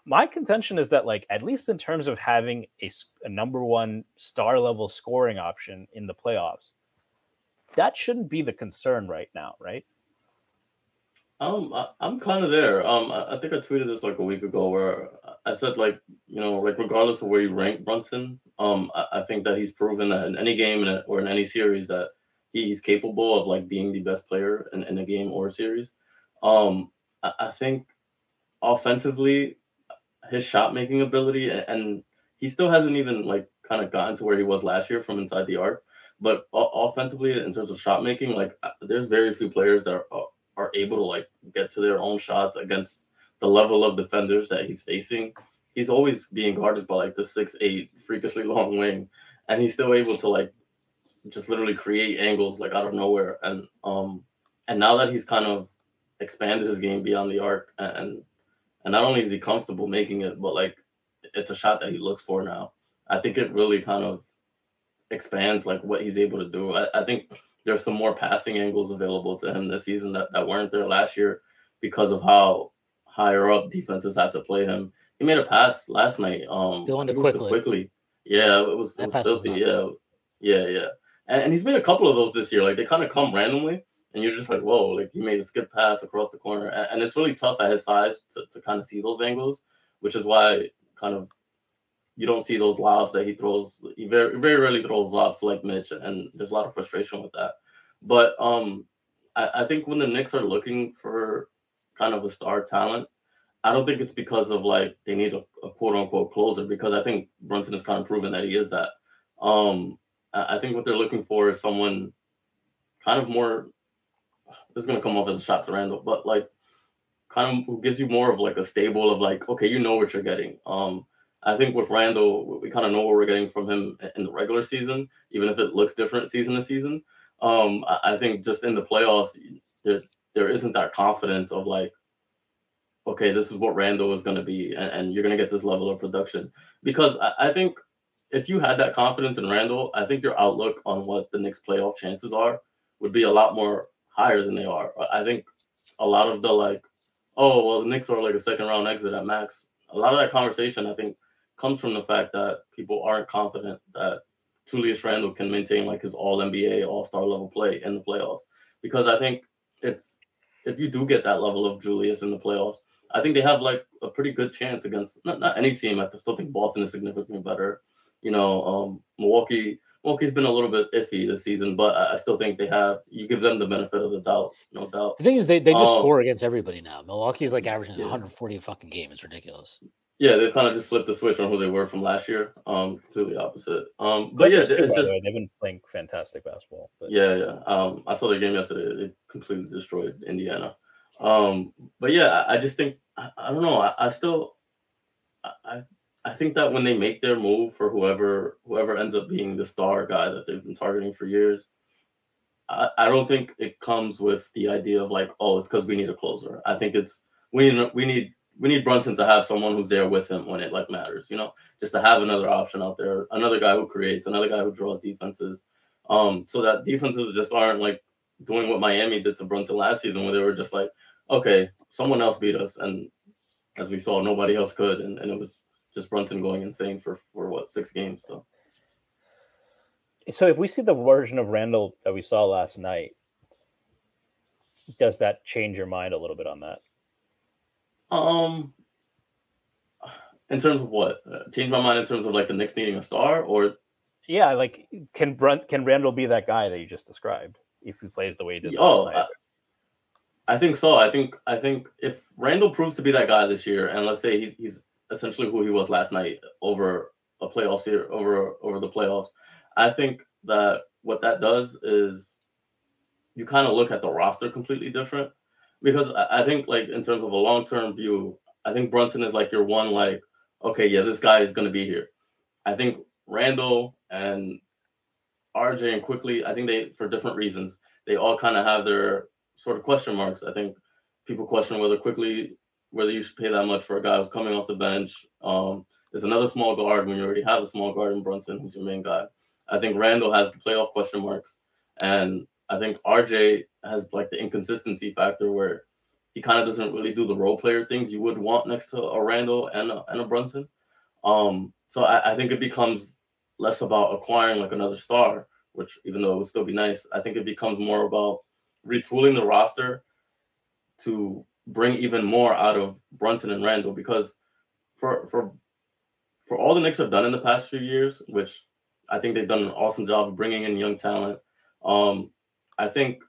my contention is that like at least in terms of having a, a number one star level scoring option in the playoffs, that shouldn't be the concern right now, right? Um, I, I'm kind of there. Um, I, I think I tweeted this like a week ago where I said like you know like regardless of where you rank Brunson, um, I, I think that he's proven that in any game or in any series that he's capable of like being the best player in, in a game or a series. Um, I, I think offensively, his shot making ability and he still hasn't even like kind of gotten to where he was last year from inside the arc. But offensively, in terms of shot making, like uh, there's very few players that are are able to like get to their own shots against the level of defenders that he's facing. He's always being guarded by like the six eight freakishly (laughs) long wing, and he's still able to like just literally create angles like out of nowhere. And um and now that he's kind of expanded his game beyond the arc and and not only is he comfortable making it, but like it's a shot that he looks for now. I think it really kind of expands like what he's able to do. I, I think there's some more passing angles available to him this season that, that weren't there last year because of how higher up defenses have to play him. He made a pass last night. Um, Doing it quickly. Quickley. Yeah, it was, it was filthy. Yeah, yeah, yeah. And, and he's made a couple of those this year. Like they kind of come randomly, and you're just like, whoa! Like he made a skip pass across the corner, and, and it's really tough at his size to, to kind of see those angles, which is why kind of you don't see those lobs that he throws. He very very rarely throws lobs like Mitch, and there's a lot of frustration with that. But um, I, I think when the Knicks are looking for kind of a star talent, I don't think it's because of like they need a, a quote unquote closer because I think Brunson has kind of proven that he is that. Um, I, I think what they're looking for is someone kind of more. This is gonna come off as a shot to Randle, but like kind of gives you more of like a stable of like okay, you know what you're getting. Um, I think with Randle, we kind of know what we're getting from him in the regular season, even if it looks different season to season. Um, I, think just in the playoffs, there there isn't that confidence of like, okay, this is what Randle is going to be, and, and you're going to get this level of production. Because I, I think if you had that confidence in Randle, I think your outlook on what the Knicks playoff chances are would be a lot more higher than they are. I think a lot of the like, oh well, the Knicks are like a second round exit at max. A lot of that conversation, I think, comes from the fact that people aren't confident that Julius Randle can maintain like his all NBA, all star level play in the playoffs. Because I think if if you do get that level of Julius in the playoffs, I think they have like a pretty good chance against not, not any team. I still think Boston is significantly better. You know, um, Milwaukee Milwaukee's been a little bit iffy this season, but I still think they have. You give them the benefit of the doubt, no doubt. The thing is, they, they just um, score against everybody now. Milwaukee's like averaging yeah. 140 a fucking game. It's ridiculous. Yeah, they kind of just flipped the switch on who they were from last year. Um, completely opposite. Um, but yeah, it's just they've been playing fantastic basketball. But. Yeah, yeah. Um, I saw their game yesterday. They completely destroyed Indiana. Um, but yeah, I, I just think I, I don't know. I, I still, I, I think that when they make their move for whoever whoever ends up being the star guy that they've been targeting for years, I, I don't think it comes with the idea of like, oh, it's because we need a closer. I think it's we need we need we need Brunson to have someone who's there with him when it like matters, you know, just to have another option out there, another guy who creates, another guy who draws defenses, um, so that defenses just aren't like doing what Miami did to Brunson last season, where they were just like, okay, someone else beat us, and as we saw, nobody else could, and, and it was just Brunson going insane for for what six games. So, so if we see the version of Randle that we saw last night, does that change your mind a little bit on that? Um, in terms of what? Uh, change my mind in terms of like the Knicks needing a star, or yeah, like can Brunt can Randle be that guy that you just described if he plays the way he did? Oh, I, I, think so. I think I think if Randle proves to be that guy this year, and let's say he's he's essentially who he was last night over a playoff here over over the playoffs, I think that what that does is you kind of look at the roster completely different because I think like in terms of a long term view, I think Brunson is like your one like, okay, yeah, this guy is gonna be here. I think Randle and RJ and Quickley, I think they for different reasons, they all kind of have their sort of question marks. I think people question whether Quickley whether you should pay that much for a guy who's coming off the bench. Um, there's another small guard when you already have a small guard in Brunson, who's your main guy. I think Randle has the playoff question marks, and I think RJ has like the inconsistency factor where he kind of doesn't really do the role player things you would want next to a Randle and a, and a Brunson. Um, so I, I think it becomes less about acquiring like another star, which even though it would still be nice, I think it becomes more about retooling the roster to bring even more out of Brunson and Randle because for for for all the Knicks have done in the past few years, which I think they've done an awesome job of bringing in young talent. Um, I think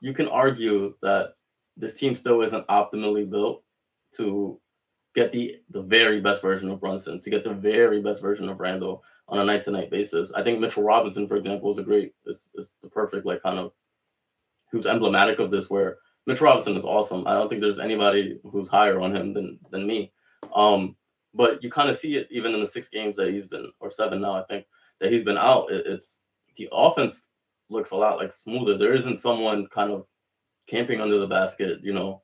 you can argue that this team still isn't optimally built to get the the very best version of Brunson, to get the very best version of Randle on a night to night basis. I think Mitchell Robinson, for example, is a great is, is the perfect like kind of who's emblematic of this where Mitch Robinson is awesome. I don't think there's anybody who's higher on him than than me. Um, but you kind of see it even in the six games that he's been, or seven now, I think, that he's been out. It, it's the offense looks a lot like smoother. There isn't someone kind of camping under the basket, you know,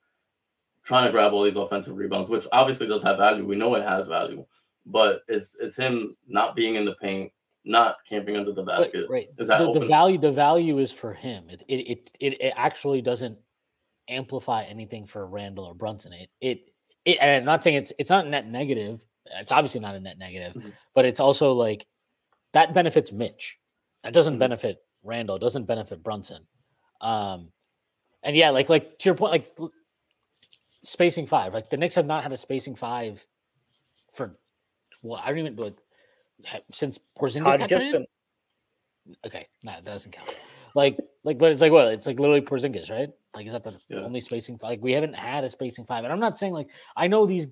trying to grab all these offensive rebounds, which obviously does have value. We know it has value, but it's it's him not being in the paint, not camping under the basket. Right. right. Is that the, the, value? The value is for him. It, it it it actually doesn't amplify anything for Randle or Brunson. It it, it and I'm not saying it's it's not net negative. It's obviously not a net negative, mm-hmm. but it's also like that benefits Mitch. That doesn't mm-hmm. benefit Randle. Doesn't benefit Brunson. Um, and yeah, like like to your point, like spacing five. Like the Knicks have not had a spacing five for well, I don't even it since Porzingis got traded. Okay, no, that doesn't count. Like, like, but it's like well, it's like literally Porzingis, right? Like, is that the yeah. only spacing five? Like, we haven't had a spacing five, and I'm not saying like I know these.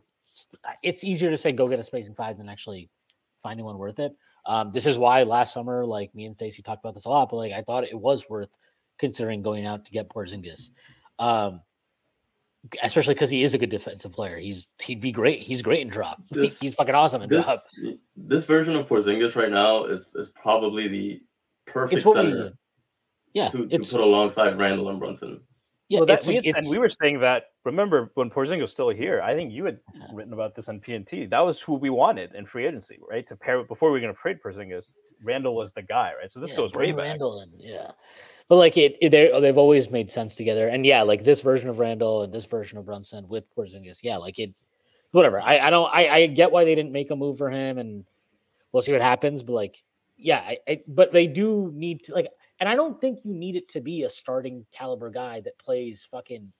It's easier to say go get a spacing five than actually finding one worth it. Um, this is why last summer, like me and Stacy talked about this a lot, but like I thought it was worth considering going out to get Porzingis. Um, especially because he is a good defensive player. He's he'd be great. He's great in drop. (laughs) This, he's fucking awesome in this, drop. This version of Porzingis right now is is probably the perfect center. Yeah, to, to put alongside Randle and Brunson. Yeah, well, that's, we and we were saying that. Remember when Porzingis was still here? I think you had written about this on PNT. That was who we wanted in free agency, right? To pair before we were going to trade Porzingis, Randle was the guy, right? So this yeah, goes way back. Randle and yeah, but like it, it they've always made sense together. And yeah, like this version of Randle and this version of Brunson with Porzingis, yeah, like it, whatever. I, I don't, I, I get why they didn't make a move for him, and we'll see what happens. But like, yeah, I, I, but they do need to like, and I don't think you need it to be a starting caliber guy that plays fucking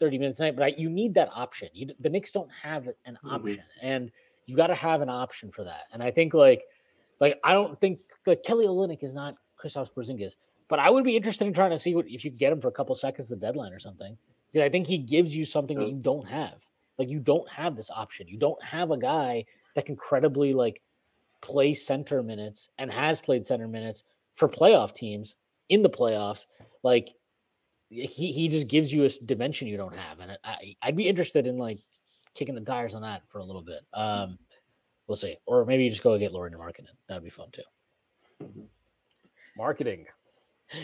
thirty minutes a night. But I, you need that option. You, the Knicks don't have an mm-hmm. option, mm-hmm. and you got to have an option for that. And I think like, like I don't think like Kelly Olynyk is not Kristaps Porzingis. But I would be interested in trying to see what if you get him for a couple seconds the deadline or something. Because I think he gives you something that you don't have. Like you don't have this option. You don't have a guy that can credibly like play center minutes and has played center minutes for playoff teams in the playoffs. Like he he just gives you a dimension you don't have, and I I'd be interested in like kicking the tires on that for a little bit. Um, we'll see, or maybe you just go get Lauri Markkanen. That'd be fun too. Mm-hmm. Markkanen.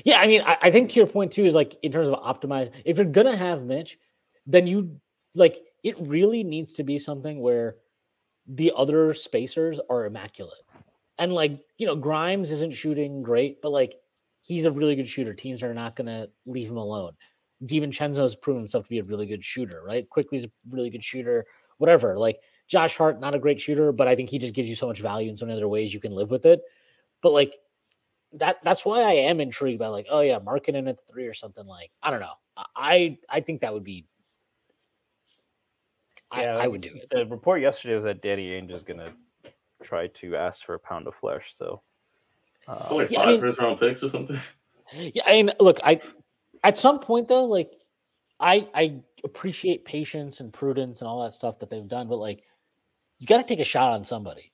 Yeah, I mean, I, I, think to your point too is like in terms of optimize. If you're gonna have Mitch, then you like it really needs to be something where the other spacers are immaculate, and like you know, Grimes isn't shooting great, but like he's a really good shooter. Teams are not gonna leave him alone. DiVincenzo has proven himself to be a really good shooter, right? Quickley's a really good shooter. Whatever, like Josh Hart, not a great shooter, but I think he just gives you so much value in so many other ways you can live with it. But like that that's why I am intrigued by like, oh yeah, Markkanen at three or something like I don't know. I I think that would be yeah, I, I would do it. The report yesterday was that Danny Ainge is gonna try to ask for a pound of flesh. So uh, so like yeah, five I mean, first round picks or something. (laughs) Yeah, I mean, look, I at some point though, like I I appreciate patience and prudence and all that stuff that they've done, but like you got to take a shot on somebody,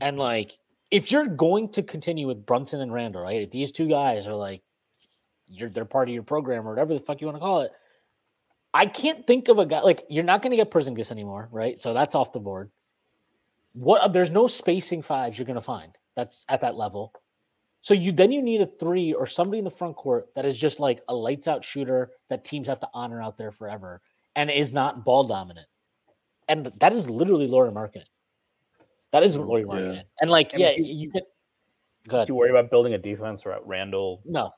and like if you're going to continue with Brunson and Randle, right? If these two guys are like you're they're part of your program or whatever the fuck you want to call it. I can't think of a guy like you're not going to get Porzingis anymore, right? So that's off the board. What there's no spacing fives you're going to find that's at that level. So you then you need a three or somebody in the front court that is just like a lights out shooter that teams have to honor out there forever and is not ball dominant. And that is literally Lauri Markkanen. That is mm, Lauri Markkanen. Yeah. And like, yeah, you, you ahead. Do you worry about building a defense around Randle? No,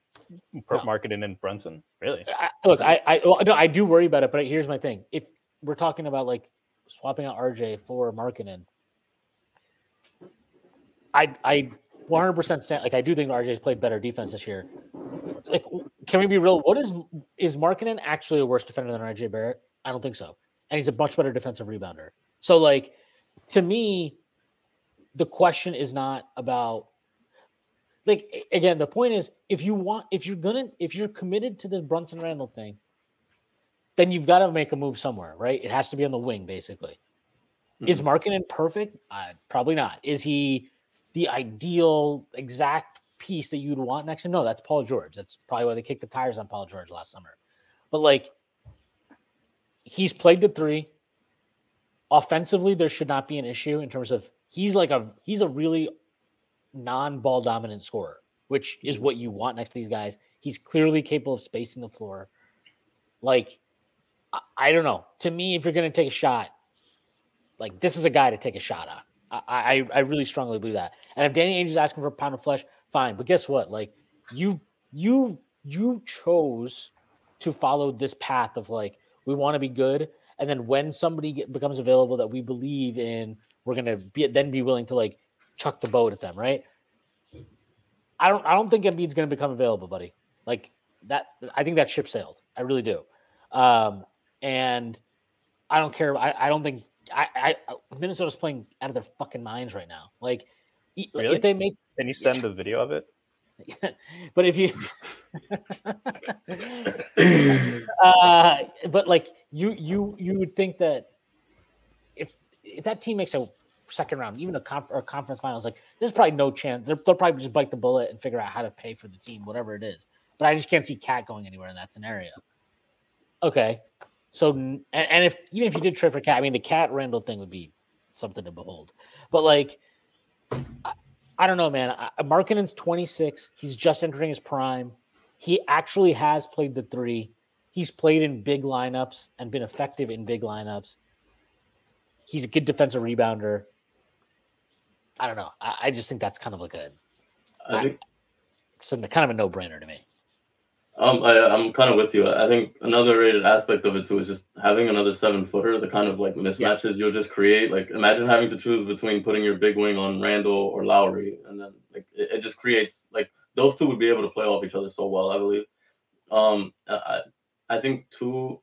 Per- No. Markkanen and Brunson, really? I, look, I I well, no, I do worry about it, but here's my thing: if we're talking about like swapping out RJ for Markkanen, I I 100 percent stand like I do think RJ's played better defense this year. Like, can we be real? What is is Markkanen actually a worse defender than RJ Barrett? I don't think so, and he's a much better defensive rebounder. So, like, to me, the question is not about like again the point is if you want if you're gonna if you're committed to this brunson randle thing then you've got to make a move somewhere right it has to be on the wing basically is Markkanen perfect uh, probably not is he the ideal exact piece that you'd want next to him no that's paul george that's probably why they kicked the tires on paul george last summer but like he's played the three offensively there should not be an issue in terms of he's like a he's a really non-ball dominant scorer, which is what you want next to these guys. He's clearly capable of spacing the floor. Like, I, I don't know. To me, if you're to take a shot, like this is a guy to take a shot on. I, I really strongly believe that. And if Danny Ainge is asking for a pound of flesh, fine. But guess what? Like you you you chose to follow this path of like we want to be good, and then when somebody get, becomes available that we believe in, we're gonna be then be willing to like chuck the boat at them, right? I don't I don't think Embiid's to become available, buddy. Like that I think that ship sailed. I really do. Um and I don't care I, I don't think I, I Minnesota's playing out of their fucking minds right now. Like Really? if they make Can you send the video of it? (laughs) but if you (laughs) uh but like you you you would think that if if that team makes a second round even a, conf- or conference finals like there's probably no chance They're, they'll probably just bite the bullet and figure out how to pay for the team whatever it is but i just can't see KAT going anywhere in that scenario okay so and, and if even if you did trade for KAT i mean the KAT randle thing would be something to behold but like I, I don't know man I, Markkanen's 26 he's just entering his prime he actually has played the three. He's played in big lineups and been effective in big lineups. He's a good defensive rebounder. I don't know. I, I just think that's kind of like a I think some kind of a no brainer to me. Um I, I'm kind of with you. I think another rated aspect of it too is just having another seven footer. The kind of like mismatches you'll just create. Like imagine having to choose between putting your big wing on Randle or Lauri, and then like it, it just creates like those two would be able to play off each other so well. I believe. Um, I I think too.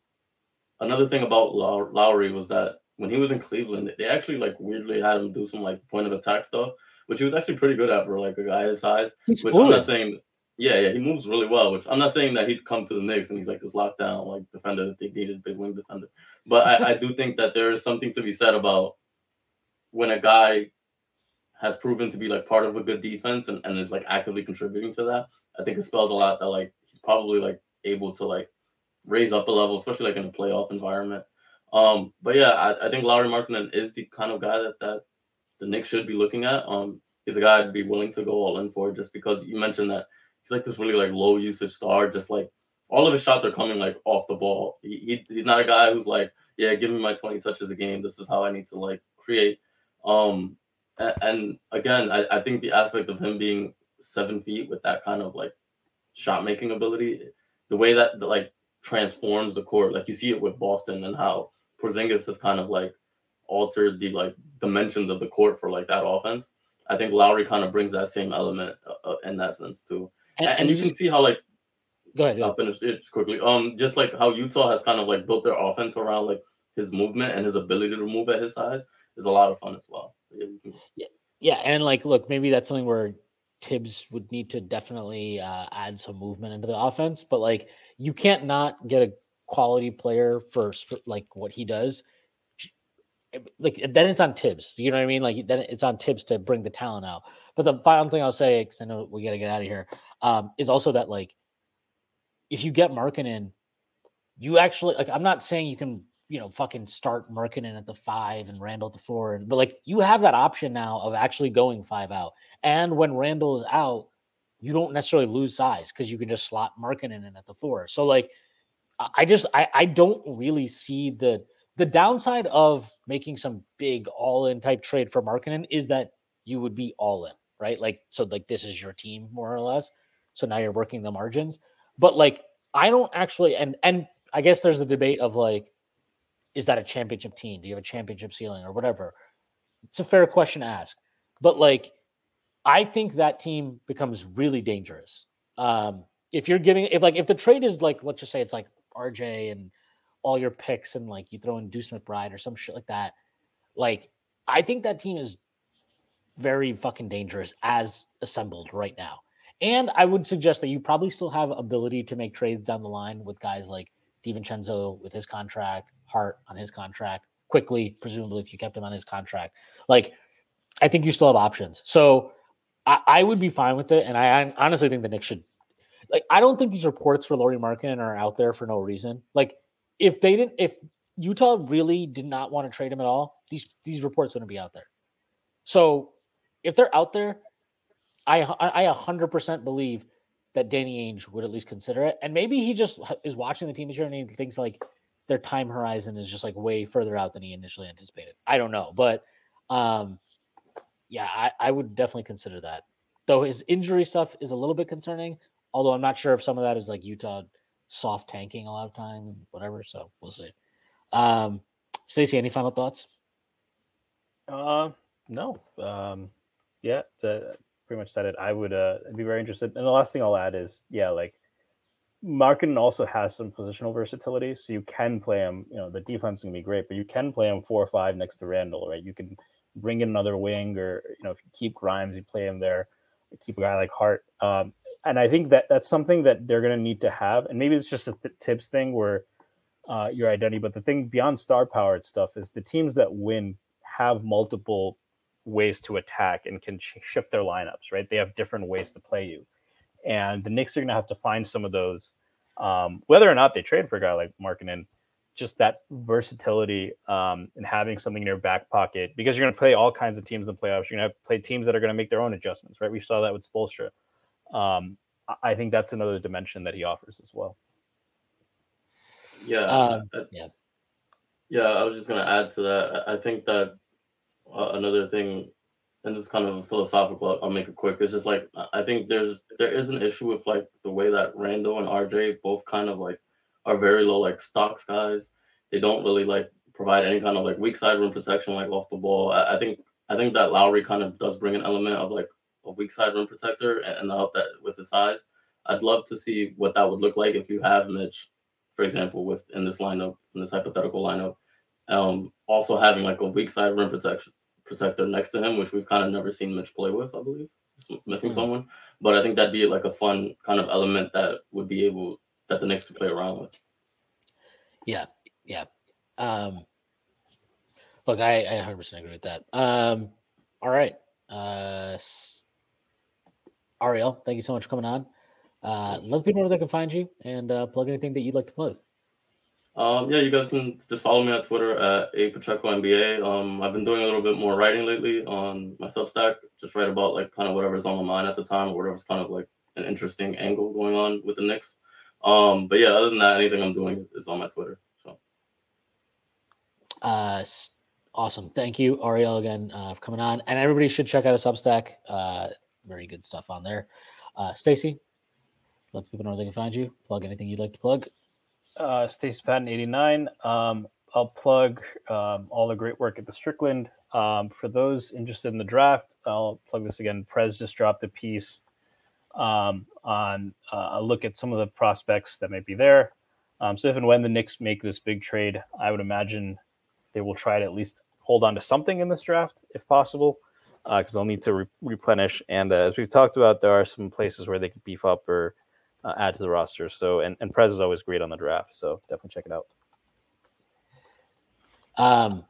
Another thing about Low- Lauri was that when he was in Cleveland, they actually like weirdly had him do some like point of attack stuff, which he was actually pretty good at for like a guy his size. He's Which I'm fluid. not saying, yeah, yeah, he moves really well. Which I'm not saying that he'd come to the Knicks and he's like this lockdown like defender that they needed, big wing defender. But I, I do think that there is something to be said about when a guy has proven to be like part of a good defense and, and is like actively contributing to that. I think it spells a lot that like he's probably like able to like raise up a level, especially like in a playoff environment. Um, but yeah, I, I think Lauri Markkanen is the kind of guy that that the Knicks should be looking at. Um, he's a guy I'd be willing to go all in for just because you mentioned that he's like this really like low usage star, just like all of his shots are coming like off the ball. He, he he's not a guy who's like, yeah, give me my 20 touches a game. This is how I need to like create. Um, a- and, again, I, I think the aspect of him being seven feet with that kind of like shot making ability, the way that like transforms the court, like you see it with Boston and how Porzingis has kind of like altered the like dimensions of the court for like that offense. I think Lauri kind of brings that same element uh, uh, in that sense too. And, And, you can see how like go ahead. I'll finish it quickly. Um, just like how Utah has kind of like built their offense around like his movement and his ability to move at his size is a lot of fun as well. Yeah, Yeah, and like, look, maybe that's something where Thibs would need to definitely uh, add some movement into the offense. But like, you can't not get a quality player for sp- like what he does. Like then it's on Thibs. You know what I mean? Like then it's on Thibs to bring the talent out. But the final thing I'll say, because I know we got to get out of here, um, is also that like, if you get Markkanen, you actually like. I'm not saying you can you know, fucking start Markkanen at the five and Randle at the four. And but like you have that option now of actually going five out. And when Randle is out, you don't necessarily lose size because you can just slot Markkanen in at the four. So like I just I, I don't really see the the downside of making some big all-in type trade for Markkanen is that you would be all in, right? Like so like this is your team more or less. So now you're working the margins. But like, I don't actually, and and I guess there's a debate of like, is that a championship team? Do you have a championship ceiling or whatever? It's a fair question to ask. But like, I think that team becomes really dangerous. Um, if you're giving, if like, if the trade is like, let's just say it's like RJ and all your picks and like you throw in Deuce McBride or some shit like that, like, I think that team is very fucking dangerous as assembled right now. And I would suggest that you probably still have ability to make trades down the line with guys like DiVincenzo with his contract, Hart on his contract, Quickley, presumably if you kept him on his contract. Like, I think you still have options. So I, I would be fine with it. And I, I, honestly think the Knicks should like I don't think these reports for Lauri Markkanen are out there for no reason. Like if they didn't if Utah really did not want to trade him at all, these these reports wouldn't be out there. So if they're out there, I I a hundred percent believe that Danny Ainge would at least consider it, and maybe he just is watching the team this year and he thinks like their time horizon is just like way further out than he initially anticipated. I don't know, but um, yeah, I, I would definitely consider that. Though his injury stuff is a little bit concerning, although I'm not sure if some of that is like Utah soft tanking a lot of time, whatever. So we'll see. Um, Stacy, any final thoughts? Uh, no. Um, yeah, pretty much said it. I would uh, be very interested. And the last thing I'll add is, yeah, like Markkanen also has some positional versatility, so you can play him. You know, the defense is gonna be great, but you can play him four or five next to Randle, right? You can bring in another wing, or you know, if you keep Grimes, you play him there. Keep a guy like Hart, um, and I think that that's something that they're gonna need to have. And maybe it's just a th- Thibs thing where uh, your identity, but the thing beyond star powered stuff is the teams that win have multiple ways to attack and can sh- shift their lineups, right? They have different ways to play you. And the Knicks are going to have to find some of those, um, whether or not they trade for a guy like Markkanen, just that versatility um, and having something in your back pocket because you're going to play all kinds of teams in the playoffs. You're going to play teams that are going to make their own adjustments, right? We saw that with Spoelstra. Um, I think that's another dimension that he offers as well. Yeah, Um, I- yeah. Yeah, I was just gonna add to that. I I think that uh, another thing, and just kind of a philosophical. I'll make it quick. It's just like I I think there's there is an issue with like the way that Randle and RJ both kind of like are very low like stocks guys. They don't really like provide any kind of like weak side rim protection like off the ball. I, I think I think that Lauri kind of does bring an element of like a weak side rim protector and, and help that with his size. I'd love to see what that would look like if you have Mitch, for example, with in this lineup, in this hypothetical lineup. Um, also having like a weak side rim protection protector next to him, which we've kind of never seen Mitch play with, I believe, missing Mhm. someone. But I think that'd be like a fun kind of element that would be able that the Knicks could play around with. Yeah, yeah. Um, look, I, I 100% agree with that. Um, all right. Uh, Ariel, thank you so much for coming on. Uh, let people know where they can find you and uh, plug anything that you'd like to plug. Um, yeah, you guys can just follow me on Twitter at a Pacheco NBA. Um, I've been doing a little bit more writing lately on my Substack. Just write about like kind of whatever's on my mind at the time, or whatever's kind of like an interesting angle going on with the Knicks. Um, but yeah, other than that, anything I'm doing is on my Twitter. So Uh, awesome. Thank you, Ariel, again uh, for coming on. And everybody should check out a Substack. Uh, very good stuff on there. Uh, Stacy, let people know where they can find you. Plug anything you'd like to plug. uh, Stacey Patton 89. Um, I'll plug um, all the great work at the Strickland. Um, for those interested in the draft, I'll plug this again. Prez just dropped a piece um, on uh, a look at some of the prospects that might be there. Um, so if and when the Knicks make this big trade, I would imagine they will try to at least hold on to something in this draft if possible, because they'll need to re- replenish. And uh, as we've talked about, there are some places where they can beef up or uh, add to the roster. So and, and Prez is always great on the draft. So definitely check it out. Um,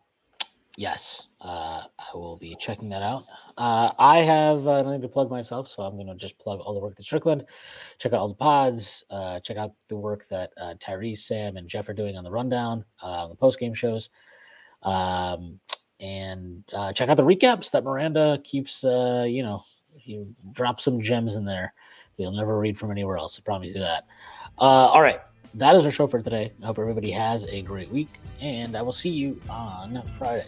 yes, uh, I will be checking that out. Uh, I have uh, nothing to plug myself, so I'm going to just plug all the work that Strickland. Check out all the pods. Uh, check out the work that uh, Tyrese, Sam, and Jeff are doing on the rundown, uh, the post game shows. Um, and check out the recaps that Miranda keeps. You know, he drops some gems in there. that You'll never read from anywhere else. I promise you that. All right that is our show for today. I hope everybody has a great week, and I will see you on Friday.